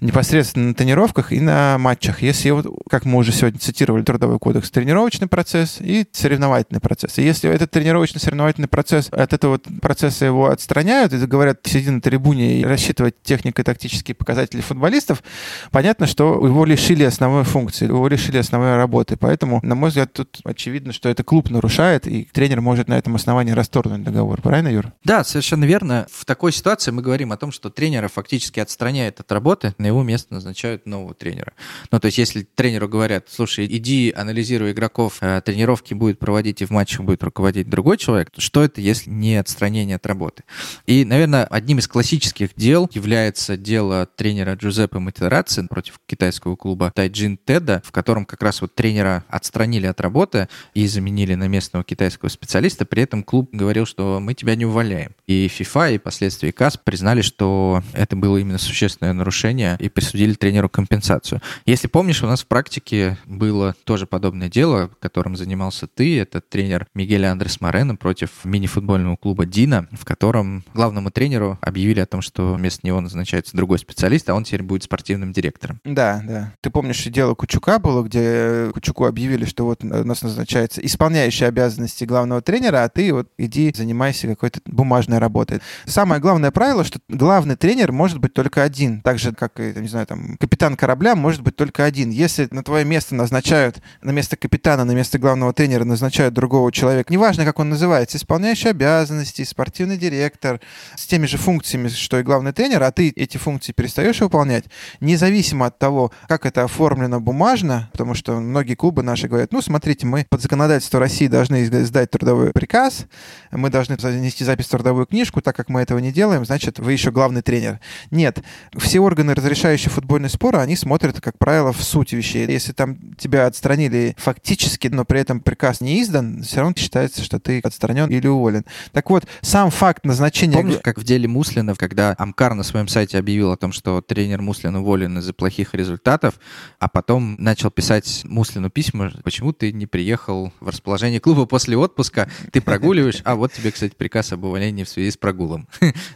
непосредственно на тренировках и на матчах. Если, вот, как мы уже сегодня цитировали Трудовой кодекс, тренировочный процесс и соревновательный процесс. И если этот тренировочно-соревновательный процесс, от этого процесса его отстраняют и говорят, сиди на трибуне и рассчитывать технико-тактические показатели футболистов, понятно, что его лишили основной функции, его лишили основной работы. Поэтому, на мой взгляд, тут очевидно, что это клуб нарушает, и тренер может на этом основании расторгнуть договор. Правильно, Юр? Да, совершенно верно. В такой ситуации мы говорим о том, что тренера фактически отстраняет от работы, на его место назначают нового тренера. Ну, то есть, если тренеру говорят, слушай, иди анализируй игроков, э, тренировки будет проводить и в матчах будет руководить другой человек, то что это, если не отстранение от работы? И, наверное, одним из классических дел является дело тренера Джузеппе Матераци против китайского клуба Тайджин Теда, в котором как раз вот тренера отстранили от работы и заменили на местного китайского специалиста. При этом клуб говорил, что мы тебя не увольняем. И FIFA, и последствия КАС признали, что это было именно существенное нарушение и присудили тренеру компенсацию. Если помнишь, у нас в практике было тоже подобное дело, которым занимался ты. Это тренер Мигель Андрес Морено против мини-футбольного клуба Дина, в котором главному тренеру объявили о том, что вместо него назначается другой специалист, а он теперь будет спортивным директором. Да, да. Ты помнишь, дело Кучука было, где Кучуку объявили, что вот у нас назначается исполняющий обязанности главного тренера, а ты вот иди занимайся какой-то бумажной работой. Самое главное правило, что главный тренер может быть только один, так же, как и ты, не знаю, там, капитан корабля может быть только один. Если на твое место назначают, на место капитана, на место главного тренера назначают другого человека, неважно, как он называется, исполняющий обязанности, спортивный директор, с теми же функциями, что и главный тренер, а ты эти функции перестаешь выполнять, независимо от того, как это оформлено бумажно, потому что многие клубы наши говорят, ну, смотрите, мы под законодательство России должны издать трудовой приказ, мы должны занести запись в трудовую книжку, так как мы этого не делаем, значит, вы еще главный тренер. Нет, все органы, разрешающие футбольный спор, они смотрят, как правило, в суть вещей. Если там тебя отстранили фактически, но при этом приказ не издан, все равно считается, что ты отстранен или уволен. Так вот, сам факт назначения... Помнишь, как в деле Муслина, когда Амкар на своем сайте объявил о том, что тренер Муслин уволен из-за плохих результатов, а потом начал писать Муслину письма, почему ты не приехал в расположение клуба после отпуска, ты прогуливаешь, а вот тебе, кстати, приказ об увольнении в связи с прогулом.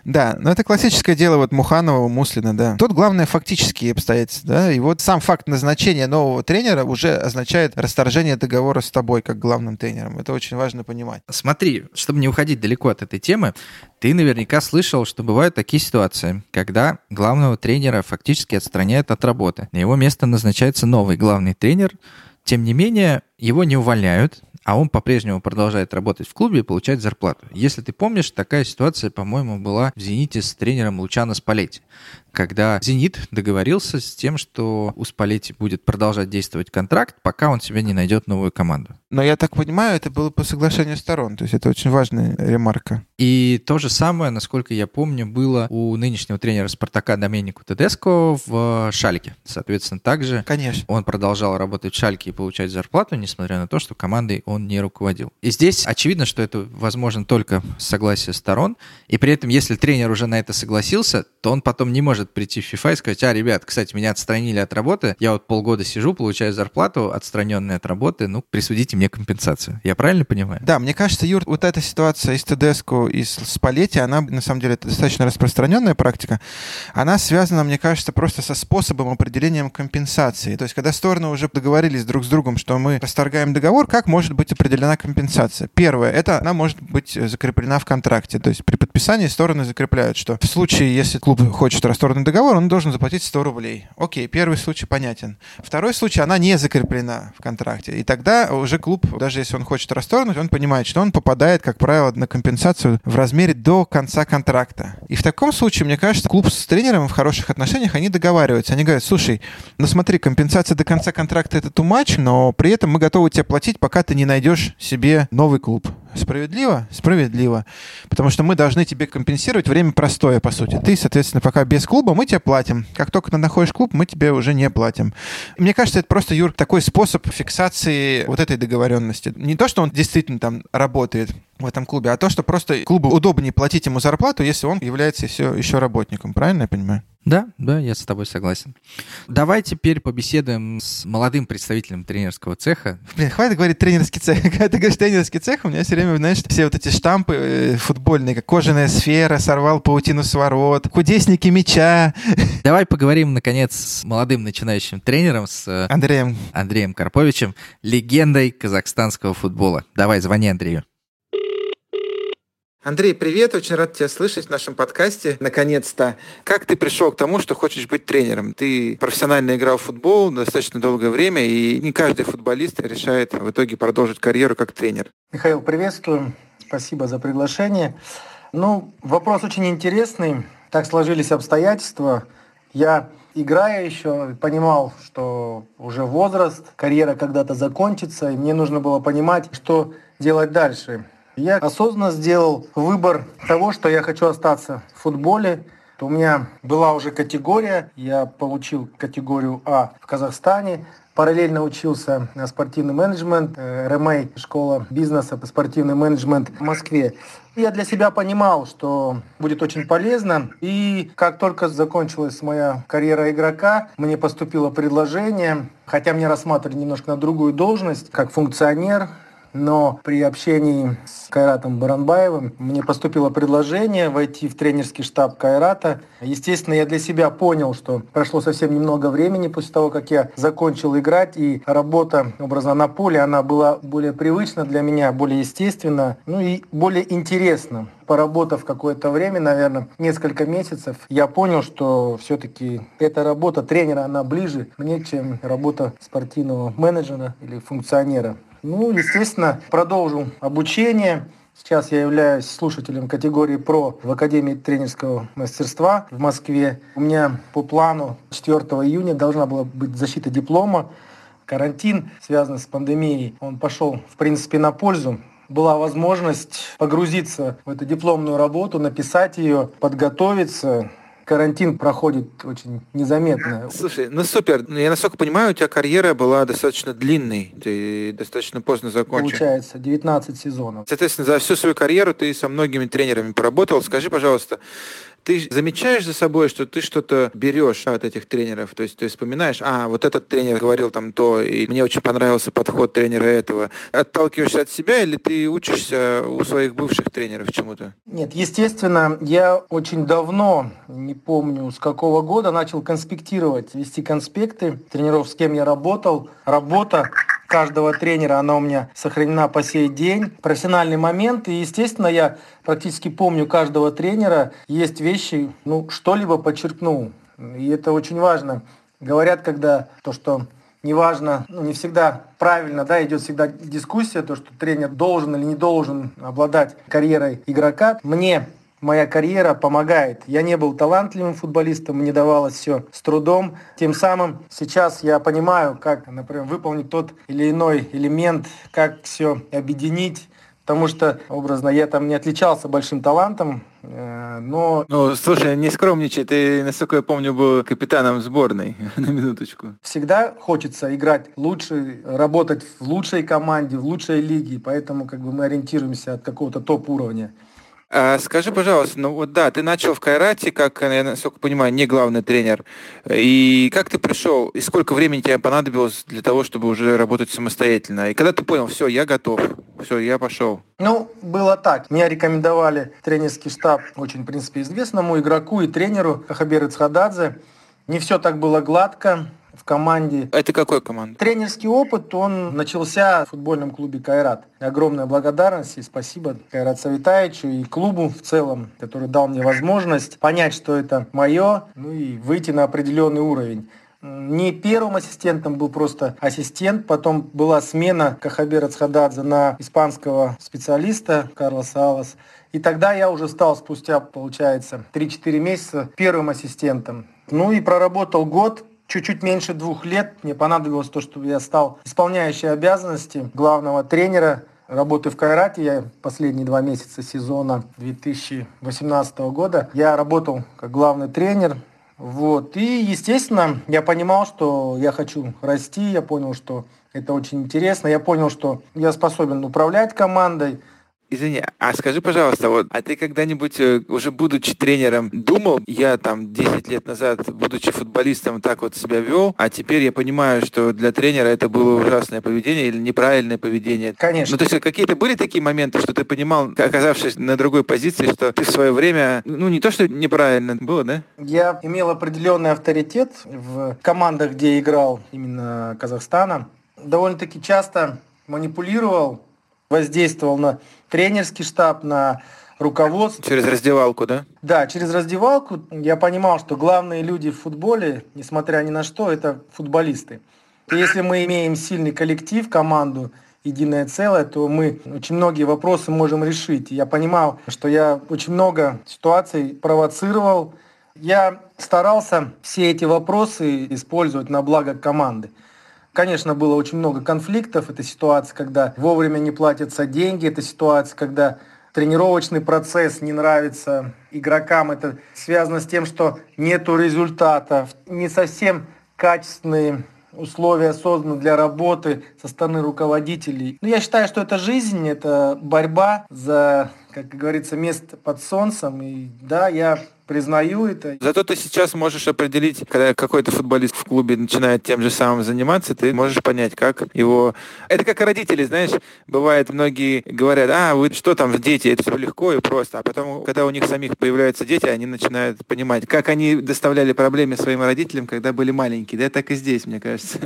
Да, но это классическое дело вот Муханова, Муслина, да. Тут главное фактические обстоятельства, да, и вот сам факт назначения нового тренера уже означает расторжение договора с тобой как главным тренером. Это очень важно понимать. Смотри, чтобы не уходить далеко от этой темы, ты наверняка слышал, что бывают такие ситуации, когда главного тренера фактически отстраняют от работы. На его место назначается новый главный тренер, тем не менее, его не увольняют, а он по-прежнему продолжает работать в клубе и получать зарплату. Если ты помнишь, такая ситуация, по-моему, была в «Зените» с тренером Лучано Спалетти когда «Зенит» договорился с тем, что у Спалетти будет продолжать действовать контракт, пока он себе не найдет новую команду. Но я так понимаю, это было по соглашению сторон, то есть это очень важная ремарка. И то же самое, насколько я помню, было у нынешнего тренера «Спартака» Доменику Тедеско в Шальке. Соответственно, также Конечно. он продолжал работать в Шальке и получать зарплату, несмотря на то, что командой он не руководил. И здесь очевидно, что это возможно только с согласия сторон, и при этом, если тренер уже на это согласился, то он потом не может может прийти FIFA и сказать, а, ребят, кстати, меня отстранили от работы, я вот полгода сижу, получаю зарплату, отстраненная от работы, ну, присудите мне компенсацию. Я правильно понимаю? Да, мне кажется, Юр, вот эта ситуация из ТДСКу и с Палетти, она, на самом деле, достаточно распространенная практика, она связана, мне кажется, просто со способом определения компенсации. То есть, когда стороны уже договорились друг с другом, что мы расторгаем договор, как может быть определена компенсация? Первое, это она может быть закреплена в контракте. То есть, при подписании стороны закрепляют, что в случае, если клуб хочет расторгнуть договорный договор, он должен заплатить 100 рублей. Окей, первый случай понятен. Второй случай, она не закреплена в контракте. И тогда уже клуб, даже если он хочет расторгнуть, он понимает, что он попадает, как правило, на компенсацию в размере до конца контракта. И в таком случае, мне кажется, клуб с тренером в хороших отношениях, они договариваются. Они говорят, слушай, ну смотри, компенсация до конца контракта это too much, но при этом мы готовы тебе платить, пока ты не найдешь себе новый клуб. Справедливо? Справедливо. Потому что мы должны тебе компенсировать время простое, по сути. Ты, соответственно, пока без клуба, мы тебе платим. Как только ты находишь клуб, мы тебе уже не платим. Мне кажется, это просто, Юр, такой способ фиксации вот этой договоренности. Не то, что он действительно там работает, в этом клубе, а то, что просто клубу удобнее платить ему зарплату, если он является еще, еще работником. Правильно я понимаю? Да, да, я с тобой согласен. Давай теперь побеседуем с молодым представителем тренерского цеха. Блин, хватит говорить тренерский цех. Когда ты говоришь тренерский цех, у меня все время, знаешь, все вот эти штампы э, футбольные, как кожаная сфера, сорвал паутину с ворот, кудесники мяча. Давай поговорим, наконец, с молодым начинающим тренером, с э, Андреем. Андреем Карповичем, легендой казахстанского футбола. Давай, звони Андрею. Андрей, привет, очень рад тебя слышать в нашем подкасте, наконец-то. Как ты пришел к тому, что хочешь быть тренером? Ты профессионально играл в футбол достаточно долгое время, и не каждый футболист решает в итоге продолжить карьеру как тренер. Михаил, приветствую. Спасибо за приглашение. Ну, вопрос очень интересный. Так сложились обстоятельства. Я, играя еще, понимал, что уже возраст, карьера когда-то закончится, и мне нужно было понимать, что делать дальше. Я осознанно сделал выбор того, что я хочу остаться в футболе. У меня была уже категория, я получил категорию А в Казахстане, Параллельно учился на спортивный менеджмент, э, РМА, школа бизнеса по спортивный менеджмент в Москве. Я для себя понимал, что будет очень полезно. И как только закончилась моя карьера игрока, мне поступило предложение, хотя меня рассматривали немножко на другую должность, как функционер, но при общении с Кайратом Баранбаевым мне поступило предложение войти в тренерский штаб Кайрата. Естественно, я для себя понял, что прошло совсем немного времени после того, как я закончил играть, и работа, образно, на поле, она была более привычна для меня, более естественна, ну и более интересна поработав какое-то время, наверное, несколько месяцев, я понял, что все-таки эта работа тренера, она ближе мне, чем работа спортивного менеджера или функционера. Ну, естественно, продолжил обучение. Сейчас я являюсь слушателем категории ПРО в Академии тренерского мастерства в Москве. У меня по плану 4 июня должна была быть защита диплома. Карантин, связанный с пандемией, он пошел, в принципе, на пользу была возможность погрузиться в эту дипломную работу, написать ее, подготовиться, карантин проходит очень незаметно. Слушай, ну супер. Ну, я насколько понимаю, у тебя карьера была достаточно длинной. Ты достаточно поздно закончил. Получается, 19 сезонов. Соответственно, за всю свою карьеру ты со многими тренерами поработал. Скажи, пожалуйста, ты замечаешь за собой, что ты что-то берешь от этих тренеров, то есть ты вспоминаешь, а, вот этот тренер говорил там то, и мне очень понравился подход тренера этого. Отталкиваешься от себя или ты учишься у своих бывших тренеров чему-то? Нет, естественно, я очень давно, не помню с какого года, начал конспектировать, вести конспекты тренеров, с кем я работал. Работа каждого тренера, она у меня сохранена по сей день. Профессиональный момент, и, естественно, я практически помню каждого тренера. Есть вещи, ну, что-либо подчеркнул. И это очень важно. Говорят, когда то, что неважно, ну, не всегда правильно, да, идет всегда дискуссия, то, что тренер должен или не должен обладать карьерой игрока. Мне моя карьера помогает. Я не был талантливым футболистом, мне давалось все с трудом. Тем самым сейчас я понимаю, как, например, выполнить тот или иной элемент, как все объединить. Потому что, образно, я там не отличался большим талантом, э, но... Ну, слушай, не скромничай, ты, насколько я помню, был капитаном сборной, на минуточку. Всегда хочется играть лучше, работать в лучшей команде, в лучшей лиге, поэтому как бы мы ориентируемся от какого-то топ-уровня. А скажи, пожалуйста, ну вот да, ты начал в Кайрате, как, я насколько понимаю, не главный тренер. И как ты пришел? И сколько времени тебе понадобилось для того, чтобы уже работать самостоятельно? И когда ты понял, все, я готов, все, я пошел? Ну, было так. Меня рекомендовали тренерский штаб очень, в принципе, известному игроку и тренеру Хаберу Цхададзе. Не все так было гладко команде. Это какой команда? Тренерский опыт, он начался в футбольном клубе «Кайрат». Огромная благодарность и спасибо Кайрат Савитаевичу и клубу в целом, который дал мне возможность понять, что это мое, ну и выйти на определенный уровень. Не первым ассистентом был просто ассистент, потом была смена Кахабера Цхададзе на испанского специалиста Карлоса Алас. И тогда я уже стал спустя, получается, 3-4 месяца первым ассистентом. Ну и проработал год, чуть-чуть меньше двух лет мне понадобилось то, чтобы я стал исполняющей обязанности главного тренера работы в Кайрате. Я последние два месяца сезона 2018 года я работал как главный тренер. Вот. И, естественно, я понимал, что я хочу расти, я понял, что это очень интересно, я понял, что я способен управлять командой, Извини, а скажи, пожалуйста, вот, а ты когда-нибудь, э, уже будучи тренером, думал, я там 10 лет назад, будучи футболистом, так вот себя вел, а теперь я понимаю, что для тренера это было ужасное поведение или неправильное поведение? Конечно. Ну, то есть какие-то были такие моменты, что ты понимал, оказавшись на другой позиции, что ты в свое время, ну, не то, что неправильно было, да? Я имел определенный авторитет в командах, где играл именно Казахстана. Довольно-таки часто манипулировал воздействовал на тренерский штаб, на руководство. Через раздевалку, да? Да, через раздевалку я понимал, что главные люди в футболе, несмотря ни на что, это футболисты. И если мы имеем сильный коллектив, команду, единое целое, то мы очень многие вопросы можем решить. Я понимал, что я очень много ситуаций провоцировал. Я старался все эти вопросы использовать на благо команды. Конечно, было очень много конфликтов. Это ситуация, когда вовремя не платятся деньги. Это ситуация, когда тренировочный процесс не нравится игрокам. Это связано с тем, что нет результатов, не совсем качественные условия созданы для работы со стороны руководителей. Но я считаю, что это жизнь, это борьба за, как говорится, место под солнцем. И да, я признаю это. Зато ты сейчас можешь определить, когда какой-то футболист в клубе начинает тем же самым заниматься, ты можешь понять, как его... Это как родители, знаешь, бывает, многие говорят, а, вы что там, дети, это все легко и просто. А потом, когда у них самих появляются дети, они начинают понимать, как они доставляли проблемы своим родителям, когда были маленькие. Да, так и здесь, мне кажется.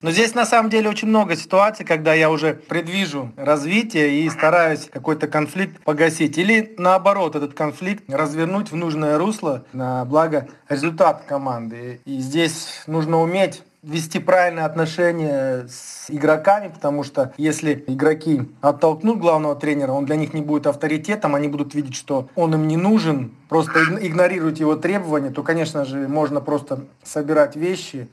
Но здесь на самом деле очень много ситуаций, когда я уже предвижу развитие и стараюсь какой-то конфликт погасить. Или наоборот, этот конфликт развернуть в нужное русло на благо результата команды. И здесь нужно уметь вести правильные отношения с игроками, потому что если игроки оттолкнут главного тренера, он для них не будет авторитетом, они будут видеть, что он им не нужен, просто игнорировать его требования, то, конечно же, можно просто собирать вещи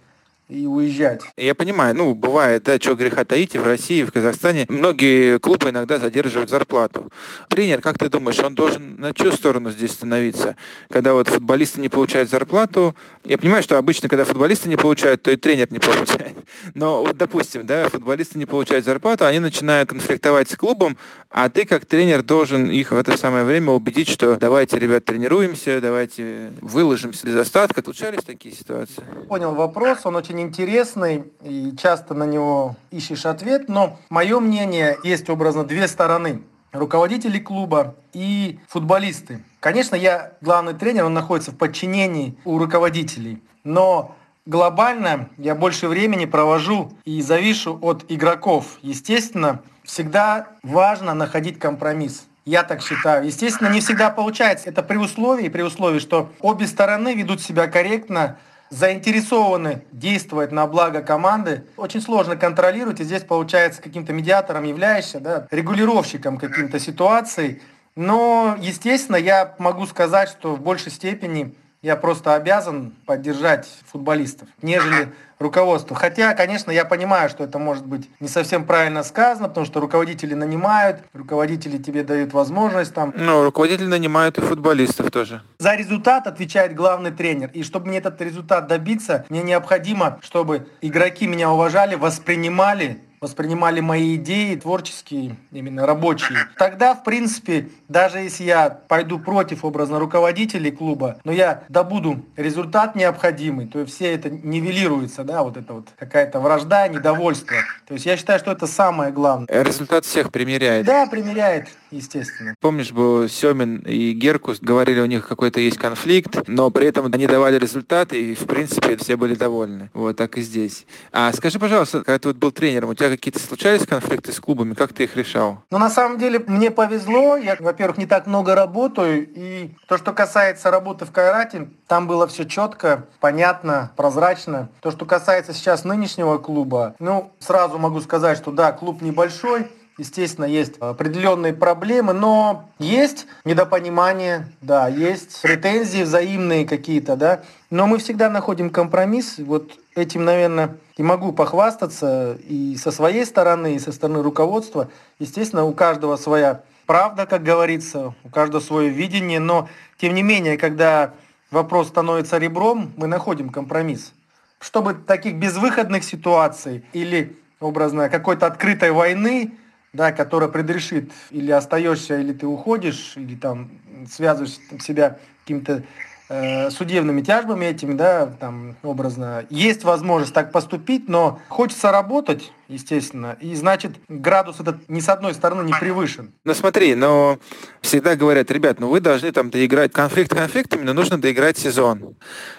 и уезжать. Я понимаю, ну, бывает, да, что греха таить, в России, в Казахстане многие клубы иногда задерживают зарплату. Тренер, как ты думаешь, он должен на чью сторону здесь становиться? Когда вот футболисты не получают зарплату, я понимаю, что обычно, когда футболисты не получают, то и тренер не получает. Но вот, допустим, да, футболисты не получают зарплату, они начинают конфликтовать с клубом, а ты как тренер должен их в это самое время убедить, что давайте, ребят, тренируемся, давайте выложимся без остатка. Случались такие ситуации? Понял вопрос, он очень интересный, и часто на него ищешь ответ, но мое мнение, есть образно две стороны руководители клуба и футболисты. Конечно, я главный тренер, он находится в подчинении у руководителей, но глобально я больше времени провожу и завишу от игроков. Естественно, всегда важно находить компромисс. Я так считаю. Естественно, не всегда получается. Это при условии, при условии, что обе стороны ведут себя корректно, заинтересованы действовать на благо команды. Очень сложно контролировать, и здесь получается каким-то медиатором являешься, да, регулировщиком каким-то ситуаций. Но, естественно, я могу сказать, что в большей степени я просто обязан поддержать футболистов, нежели руководство. Хотя, конечно, я понимаю, что это может быть не совсем правильно сказано, потому что руководители нанимают, руководители тебе дают возможность там. Ну, руководители нанимают и футболистов тоже. За результат отвечает главный тренер. И чтобы мне этот результат добиться, мне необходимо, чтобы игроки меня уважали, воспринимали воспринимали мои идеи творческие, именно рабочие. Тогда, в принципе, даже если я пойду против образно руководителей клуба, но я добуду результат необходимый, то все это нивелируется, да, вот это вот какая-то вражда, недовольство. То есть я считаю, что это самое главное. Результат всех примеряет. Да, примеряет, естественно. Помнишь, был Семин и Геркус, говорили, у них какой-то есть конфликт, но при этом они давали результаты, и, в принципе, все были довольны. Вот так и здесь. А скажи, пожалуйста, когда ты вот был тренером, у тебя какие-то случались конфликты с клубами? Как ты их решал? Ну, на самом деле, мне повезло. Я, во-первых, не так много работаю. И то, что касается работы в Кайрате, там было все четко, понятно, прозрачно. То, что касается сейчас нынешнего клуба, ну, сразу могу сказать, что да, клуб небольшой, Естественно, есть определенные проблемы, но есть недопонимание, да, есть претензии взаимные какие-то, да. Но мы всегда находим компромисс. Вот этим, наверное, и могу похвастаться и со своей стороны, и со стороны руководства. Естественно, у каждого своя правда, как говорится, у каждого свое видение, но тем не менее, когда вопрос становится ребром, мы находим компромисс. Чтобы таких безвыходных ситуаций или образно какой-то открытой войны да, которая предрешит, или остаешься, или ты уходишь, или там связываешь себя каким-то э, судебными тяжбами этими, да, там образно. Есть возможность так поступить, но хочется работать, естественно, и значит градус этот ни с одной стороны не превышен. Ну смотри, но всегда говорят, ребят, ну вы должны там доиграть конфликт конфликтами, но нужно доиграть сезон.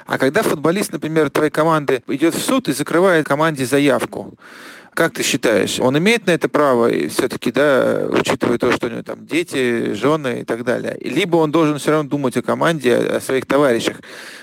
А когда футболист, например, твоей команды идет в суд и закрывает команде заявку, как ты считаешь, он имеет на это право, и все-таки, да, учитывая то, что у него там дети, жены и так далее? Либо он должен все равно думать о команде, о своих товарищах?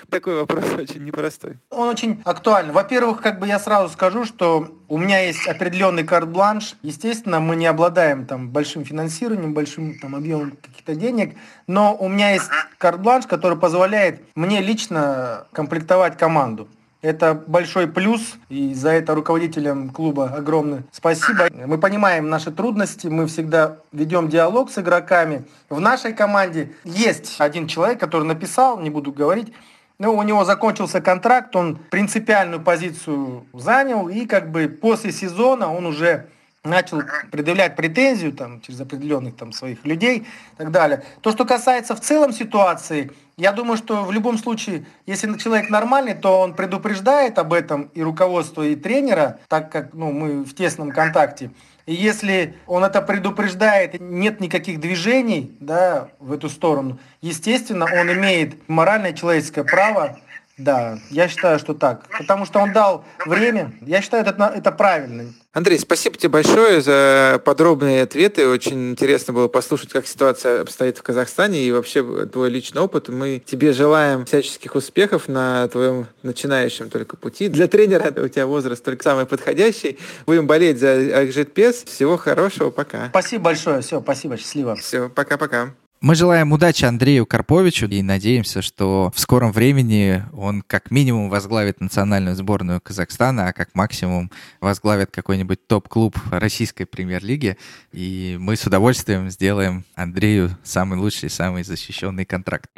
Такой вопрос очень непростой. Он очень актуальный. Во-первых, как бы я сразу скажу, что у меня есть определенный карт-бланш. Естественно, мы не обладаем там большим финансированием, большим там объемом каких-то денег, но у меня есть карт-бланш, который позволяет мне лично комплектовать команду. Это большой плюс, и за это руководителям клуба огромное спасибо. Мы понимаем наши трудности, мы всегда ведем диалог с игроками. В нашей команде есть один человек, который написал, не буду говорить, но у него закончился контракт, он принципиальную позицию занял, и как бы после сезона он уже начал предъявлять претензию там, через определенных там, своих людей и так далее. То, что касается в целом ситуации, я думаю, что в любом случае, если человек нормальный, то он предупреждает об этом и руководство, и тренера, так как ну, мы в тесном контакте. И если он это предупреждает, нет никаких движений да, в эту сторону, естественно, он имеет моральное человеческое право да, я считаю, что так. Потому что он дал время. Я считаю, это, это правильно. Андрей, спасибо тебе большое за подробные ответы. Очень интересно было послушать, как ситуация обстоит в Казахстане и вообще твой личный опыт. Мы тебе желаем всяческих успехов на твоем начинающем только пути. Для тренера у тебя возраст только самый подходящий. Будем болеть за Акжитпес. Всего хорошего, пока. Спасибо большое. Все, спасибо, счастливо. Все, пока-пока. Мы желаем удачи Андрею Карповичу и надеемся, что в скором времени он как минимум возглавит национальную сборную Казахстана, а как максимум возглавит какой-нибудь топ-клуб российской премьер-лиги. И мы с удовольствием сделаем Андрею самый лучший, самый защищенный контракт.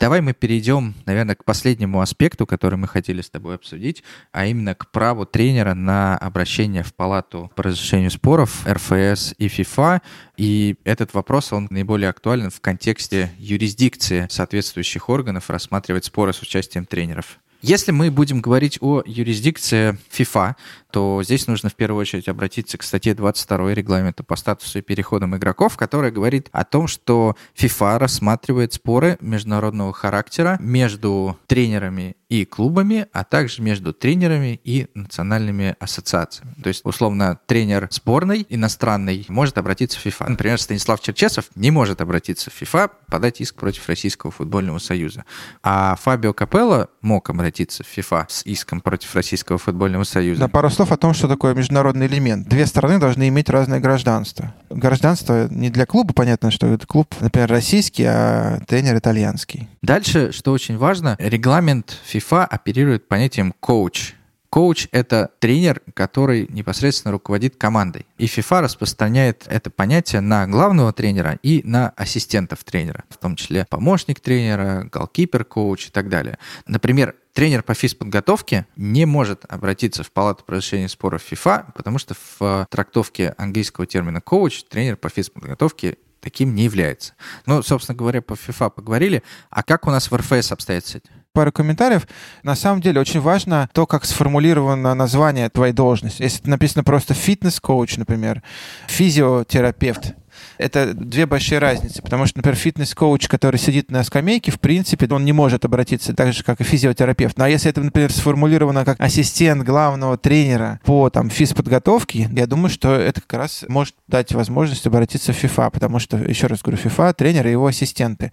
Давай мы перейдем, наверное, к последнему аспекту, который мы хотели с тобой обсудить, а именно к праву тренера на обращение в палату по разрешению споров РФС и ФИФА. И этот вопрос, он наиболее актуален в контексте юрисдикции соответствующих органов рассматривать споры с участием тренеров. Если мы будем говорить о юрисдикции FIFA, то здесь нужно в первую очередь обратиться к статье 22 регламента по статусу и переходам игроков, которая говорит о том, что FIFA рассматривает споры международного характера между тренерами и клубами, а также между тренерами и национальными ассоциациями. То есть, условно, тренер сборной иностранной может обратиться в FIFA. Например, Станислав Черчесов не может обратиться в FIFA, подать иск против Российского футбольного союза. А Фабио Капелло мог обратиться в FIFA с иском против Российского футбольного союза. Да, пару слов о том, что такое международный элемент. Две стороны должны иметь разное гражданство. Гражданство не для клуба, понятно, что это клуб, например, российский, а тренер итальянский. Дальше, что очень важно, регламент FIFA FIFA оперирует понятием коуч. Коуч — это тренер, который непосредственно руководит командой. И FIFA распространяет это понятие на главного тренера и на ассистентов тренера, в том числе помощник тренера, голкипер, коуч и так далее. Например, тренер по физподготовке не может обратиться в палату по разрешению споров FIFA, потому что в трактовке английского термина коуч тренер по физподготовке таким не является. Ну, собственно говоря, по FIFA поговорили. А как у нас в РФС обстоит с этим? Пару комментариев. На самом деле очень важно то, как сформулировано название твоей должности. Если написано просто фитнес-коуч, например, физиотерапевт, это две большие разницы, потому что, например, фитнес-коуч, который сидит на скамейке, в принципе, он не может обратиться так же, как и физиотерапевт. Но если это, например, сформулировано как ассистент главного тренера по там, физподготовке, я думаю, что это как раз может дать возможность обратиться в ФИФА, потому что, еще раз говорю, ФИФА, тренер и его ассистенты.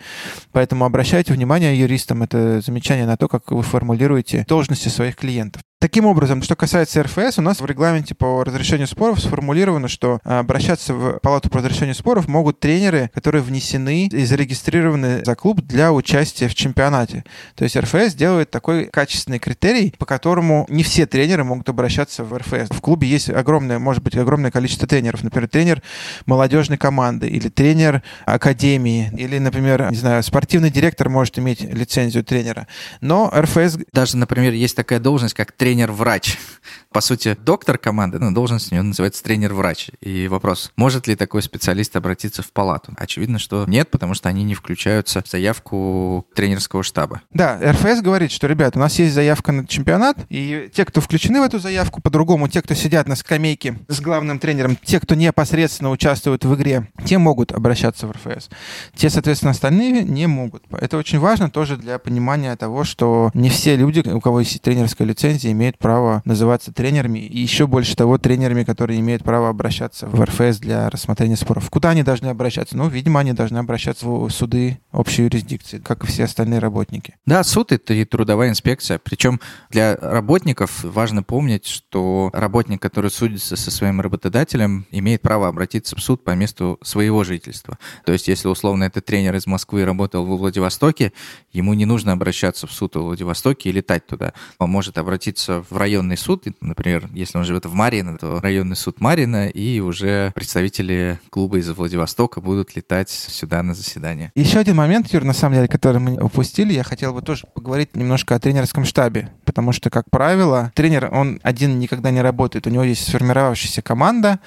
Поэтому обращайте внимание юристам, это замечание на то, как вы формулируете должности своих клиентов. Таким образом, что касается РФС, у нас в регламенте по разрешению споров сформулировано, что обращаться в палату по разрешению споров могут тренеры, которые внесены и зарегистрированы за клуб для участия в чемпионате. То есть РФС делает такой качественный критерий, по которому не все тренеры могут обращаться в РФС. В клубе есть огромное, может быть, огромное количество тренеров. Например, тренер молодежной команды или тренер академии, или, например, не знаю, спортивный директор может иметь лицензию тренера. Но РФС... Даже, например, есть такая должность, как тренер тренер-врач. По сути, доктор команды, ну, должность у него называется тренер-врач. И вопрос, может ли такой специалист обратиться в палату? Очевидно, что нет, потому что они не включаются в заявку тренерского штаба. Да, РФС говорит, что, ребят, у нас есть заявка на чемпионат, и те, кто включены в эту заявку, по-другому, те, кто сидят на скамейке с главным тренером, те, кто непосредственно участвуют в игре, те могут обращаться в РФС. Те, соответственно, остальные не могут. Это очень важно тоже для понимания того, что не все люди, у кого есть тренерская лицензия, имеют право называться тренерами, и еще больше того, тренерами, которые имеют право обращаться в РФС для рассмотрения споров. Куда они должны обращаться? Ну, видимо, они должны обращаться в суды общей юрисдикции, как и все остальные работники. Да, суд — это и трудовая инспекция. Причем для работников важно помнить, что работник, который судится со своим работодателем, имеет право обратиться в суд по месту своего жительства. То есть, если условно этот тренер из Москвы работал во Владивостоке, ему не нужно обращаться в суд во Владивостоке и летать туда. Он может обратиться обращаются в районный суд. Например, если он живет в Марино, то районный суд Марина, и уже представители клуба из Владивостока будут летать сюда на заседание. Еще один момент, Юр, на самом деле, который мы упустили, я хотел бы тоже поговорить немножко о тренерском штабе, потому что, как правило, тренер, он один никогда не работает. У него есть сформировавшаяся команда,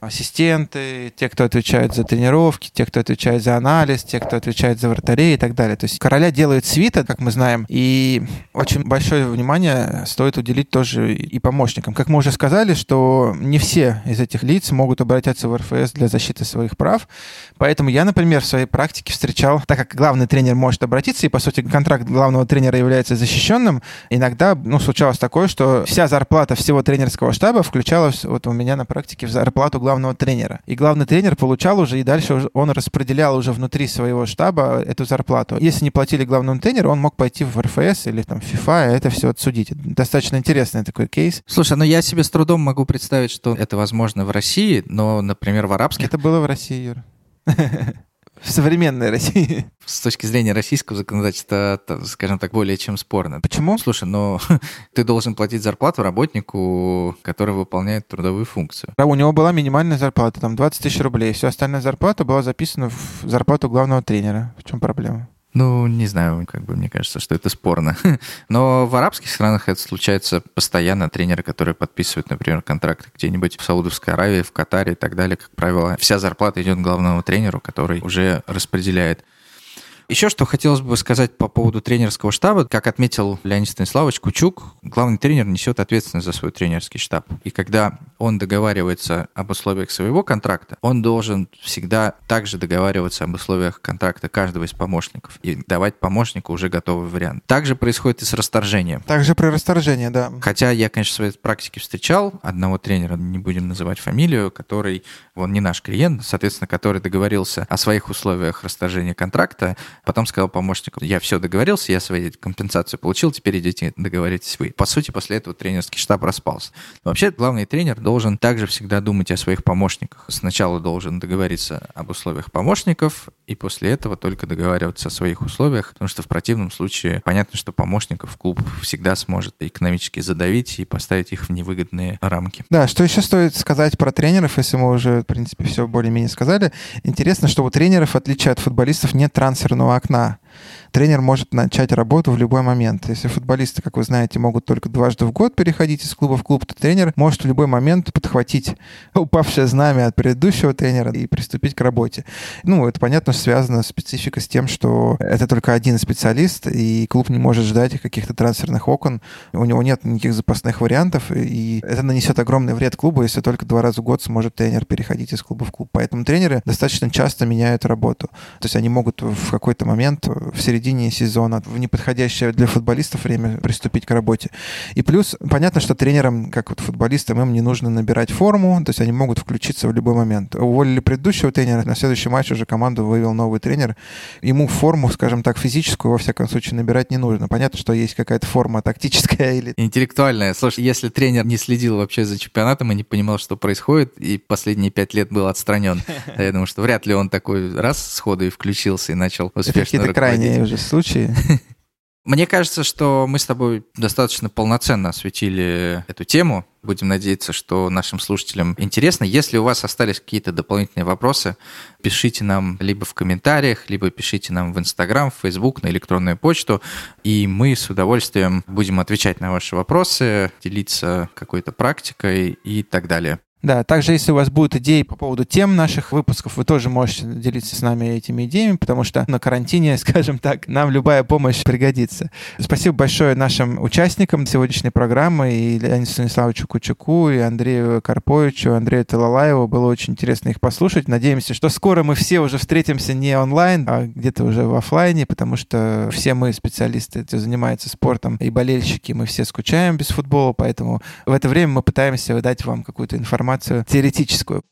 ассистенты, те, кто отвечает за тренировки, те, кто отвечает за анализ, те, кто отвечает за вратарей и так далее. То есть короля делает свита, как мы знаем, и очень большое внимание стоит уделить тоже и помощникам. Как мы уже сказали, что не все из этих лиц могут обратиться в РФС для защиты своих прав, поэтому я, например, в своей практике встречал, так как главный тренер может обратиться, и, по сути, контракт главного тренера является защищенным, иногда, ну, случалось такое, что вся зарплата всего тренерского штаба включалась вот у меня на практике в зарплату главного тренера. И главный тренер получал уже, и дальше он распределял уже внутри своего штаба эту зарплату. Если не платили главному тренеру, он мог пойти в РФС или там FIFA это все отсудить. Достаточно интересный такой кейс. Слушай, ну я себе с трудом могу представить, что это возможно в России, но, например, в арабских... Это было в России, Юр. в современной России. С точки зрения российского законодательства, это, скажем так, более чем спорно. Почему? Слушай, но ты должен платить зарплату работнику, который выполняет трудовую функцию. Да, у него была минимальная зарплата, там 20 тысяч рублей. Все остальная зарплата была записана в зарплату главного тренера. В чем проблема? Ну, не знаю, как бы мне кажется, что это спорно. Но в арабских странах это случается постоянно. Тренеры, которые подписывают, например, контракты где-нибудь в Саудовской Аравии, в Катаре и так далее, как правило, вся зарплата идет главному тренеру, который уже распределяет еще что хотелось бы сказать по поводу тренерского штаба. Как отметил Леонид Станиславович Кучук, главный тренер несет ответственность за свой тренерский штаб. И когда он договаривается об условиях своего контракта, он должен всегда также договариваться об условиях контракта каждого из помощников и давать помощнику уже готовый вариант. Также происходит и с расторжением. Также при расторжении, да. Хотя я, конечно, в своей практике встречал одного тренера, не будем называть фамилию, который, он не наш клиент, соответственно, который договорился о своих условиях расторжения контракта, Потом сказал помощнику, я все договорился, я свои компенсацию получил, теперь идите договоритесь вы. По сути, после этого тренерский штаб распался. Вообще, главный тренер должен также всегда думать о своих помощниках. Сначала должен договориться об условиях помощников, и после этого только договариваться о своих условиях, потому что в противном случае понятно, что помощников клуб всегда сможет экономически задавить и поставить их в невыгодные рамки. Да, что еще стоит сказать про тренеров, если мы уже, в принципе, все более-менее сказали. Интересно, что у тренеров, в отличие от футболистов, нет трансферного окна тренер может начать работу в любой момент. Если футболисты, как вы знаете, могут только дважды в год переходить из клуба в клуб, то тренер может в любой момент подхватить упавшее знамя от предыдущего тренера и приступить к работе. Ну, это, понятно, связано специфика с тем, что это только один специалист, и клуб не может ждать каких-то трансферных окон. У него нет никаких запасных вариантов, и это нанесет огромный вред клубу, если только два раза в год сможет тренер переходить из клуба в клуб. Поэтому тренеры достаточно часто меняют работу. То есть они могут в какой-то момент в середине сезона, в неподходящее для футболистов время приступить к работе. И плюс, понятно, что тренерам, как вот футболистам, им не нужно набирать форму, то есть они могут включиться в любой момент. Уволили предыдущего тренера, на следующий матч уже команду вывел новый тренер. Ему форму, скажем так, физическую, во всяком случае, набирать не нужно. Понятно, что есть какая-то форма тактическая или... Интеллектуальная. Слушай, если тренер не следил вообще за чемпионатом и не понимал, что происходит, и последние пять лет был отстранен, я думаю, что вряд ли он такой раз сходу и включился и начал успешно крайние же случаи. Мне кажется, что мы с тобой достаточно полноценно осветили эту тему. Будем надеяться, что нашим слушателям интересно. Если у вас остались какие-то дополнительные вопросы, пишите нам либо в комментариях, либо пишите нам в Инстаграм, в Фейсбук, на электронную почту, и мы с удовольствием будем отвечать на ваши вопросы, делиться какой-то практикой и так далее. Да, также если у вас будут идеи по поводу тем наших выпусков, вы тоже можете делиться с нами этими идеями, потому что на карантине, скажем так, нам любая помощь пригодится. Спасибо большое нашим участникам сегодняшней программы, и Леониду Станиславовичу Кучуку, и Андрею Карповичу, Андрею Талалаеву. Было очень интересно их послушать. Надеемся, что скоро мы все уже встретимся не онлайн, а где-то уже в офлайне, потому что все мы специалисты, кто занимается спортом, и болельщики, мы все скучаем без футбола, поэтому в это время мы пытаемся выдать вам какую-то информацию информацию теоретическую.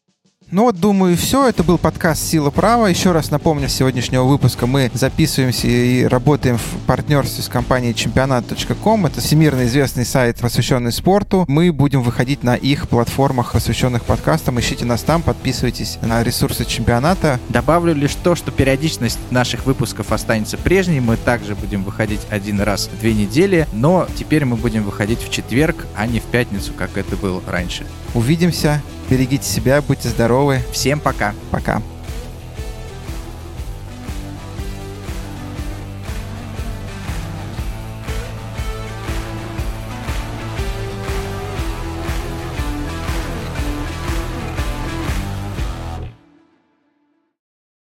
Ну вот, думаю, все. Это был подкаст «Сила права». Еще раз напомню, с сегодняшнего выпуска мы записываемся и работаем в партнерстве с компанией чемпионат.ком. Это всемирно известный сайт, посвященный спорту. Мы будем выходить на их платформах, посвященных подкастам. Ищите нас там, подписывайтесь на ресурсы чемпионата. Добавлю лишь то, что периодичность наших выпусков останется прежней. Мы также будем выходить один раз в две недели, но теперь мы будем выходить в четверг, а не в пятницу, как это было раньше. Увидимся. Берегите себя, будьте здоровы. Всем пока. Пока.